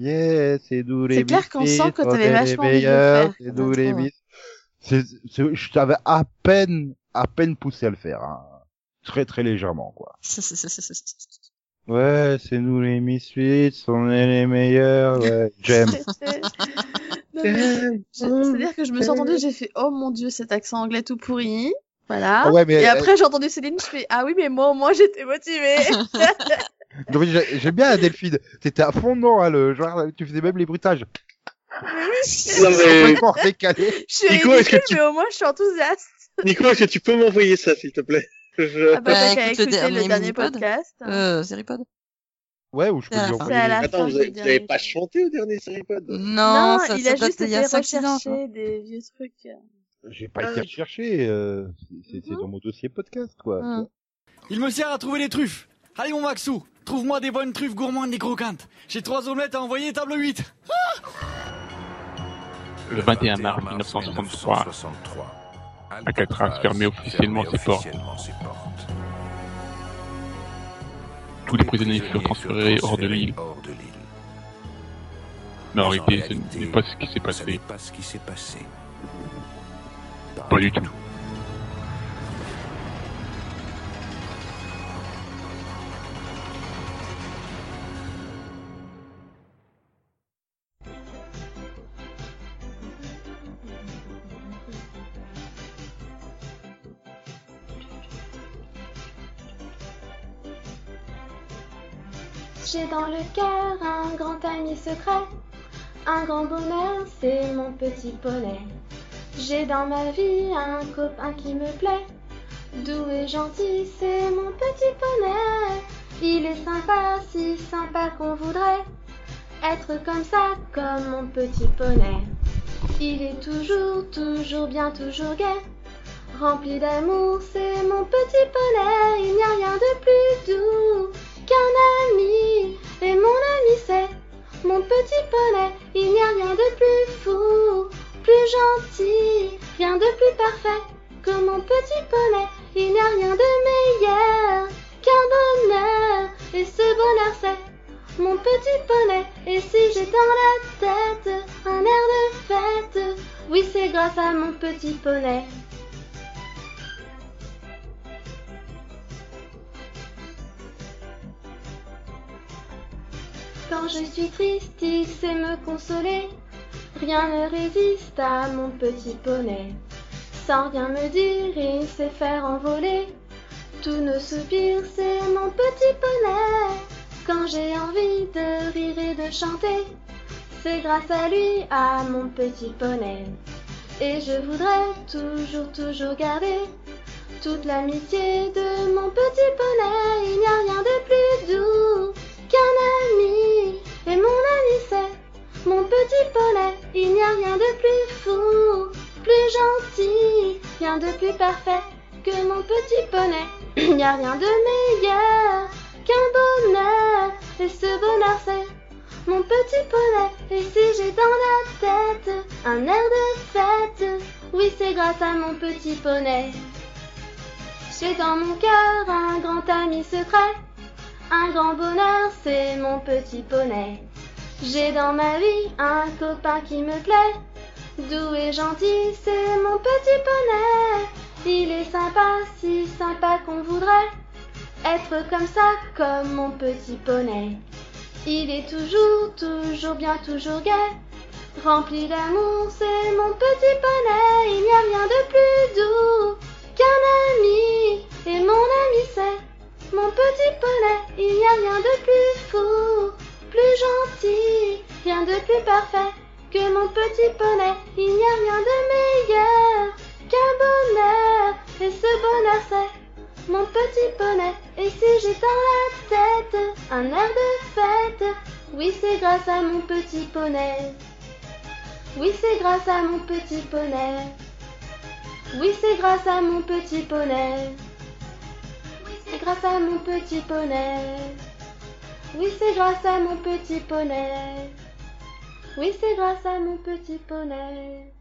Yeah, c'est doux les C'est clair qu'on sent que t'avais vachement envie de le meilleurs, faire. C'est doux les biscuits. Je t'avais à peine, à peine poussé à le faire, hein. Très très légèrement, quoi. Ouais, c'est nous les Misfits, on est les meilleurs, ouais. Je- C'est-à-dire que je me suis entendue, j'ai fait oh mon dieu cet accent anglais tout pourri, voilà. Ah ouais, mais, Et euh, après j'ai entendu Céline, je fais ah oui mais moi au moins j'étais motivée. Donc, j'aime bien Delphine. T'étais à fond dedans, hein, le genre, tu faisais même les bruitages. Non, mais... Complètement décalé. je suis Nico, est-ce que ridicule tu- mais au moins je suis enthousiaste. Nico, est-ce que tu peux m'envoyer ça, s'il te plaît? Je- Ah bah, Bah, t'as qu'à écoute le écouter dernier le dernier podcast. Euh, Seripod Ouais, ou je peux lui la envoyer. La Attends, vous avez, vous dernier avez pas chanté au dernier Seripod Non, Non, ça, il ça a juste été a 5-6 ans. je crois. rechercher des vieux trucs. J'ai pas Ah été recherché, euh, c'est dans mon dossier podcast, quoi. Hum. Il me sert à trouver des truffes. Allez mon Maxou, trouve-moi des bonnes truffes gourmandes et croquantes. J'ai trois omelettes à envoyer, table 8. Le 21 mars 1963, Alcatraz fermait officiellement ses portes. Tous les prisonniers furent transférés hors de l'île. Mais en réalité, ce n'est pas ce qui s'est passé. pas ce qui s'est passé. Pas du tout. J'ai dans le cœur un grand ami secret, un grand bonheur, c'est mon petit poney. J'ai dans ma vie un copain qui me plaît, doux et gentil, c'est mon petit poney. Il est sympa, si sympa qu'on voudrait être comme ça, comme mon petit poney. Il est toujours, toujours bien, toujours gai, rempli d'amour, c'est mon petit poney. Il n'y a rien de plus doux qu'un ami, et mon ami c'est mon petit poney. Il n'y a rien de plus fou, plus gentil, rien de plus parfait que mon petit poney. Il n'y a rien de meilleur qu'un bonheur, et ce bonheur c'est mon petit poney. Et si j'ai dans la tête un air de fête, oui c'est grâce à mon petit poney. Quand je suis triste, il sait me consoler. Rien ne résiste à mon petit poney. Sans rien me dire, il sait faire envoler. Tous nos soupirs, c'est mon petit poney. Quand j'ai envie de rire et de chanter, c'est grâce à lui, à mon petit poney. Et je voudrais toujours, toujours garder toute l'amitié de mon petit poney. Il n'y a rien de plus doux qu'un ami. Et mon ami c'est mon petit poney. Il n'y a rien de plus fou, plus gentil, rien de plus parfait que mon petit poney. Il n'y a rien de meilleur qu'un bonheur. Et ce bonheur c'est mon petit poney. Et si j'ai dans la tête un air de fête, oui c'est grâce à mon petit poney. J'ai dans mon cœur un grand ami secret. Un grand bonheur, c'est mon petit poney. J'ai dans ma vie un copain qui me plaît. Doux et gentil, c'est mon petit poney. Il est sympa, si sympa qu'on voudrait être comme ça, comme mon petit poney. Il est toujours, toujours bien, toujours gai. Rempli d'amour, c'est mon petit poney. Il n'y a rien de plus doux qu'un ami. Et mon ami, c'est mon petit poney. Il n'y a rien de plus fou, plus gentil, rien de plus parfait que mon petit poney. Il n'y a rien de meilleur qu'un bonheur. Et ce bonheur, c'est mon petit poney. Et si j'ai dans la tête un air de fête, oui, c'est grâce à mon petit poney. Oui, c'est grâce à mon petit poney. Oui, c'est grâce à mon petit poney. C'est grâce à mon petit poney. Oui, c'est grâce à mon petit poney. Oui, c'est grâce à mon petit poney.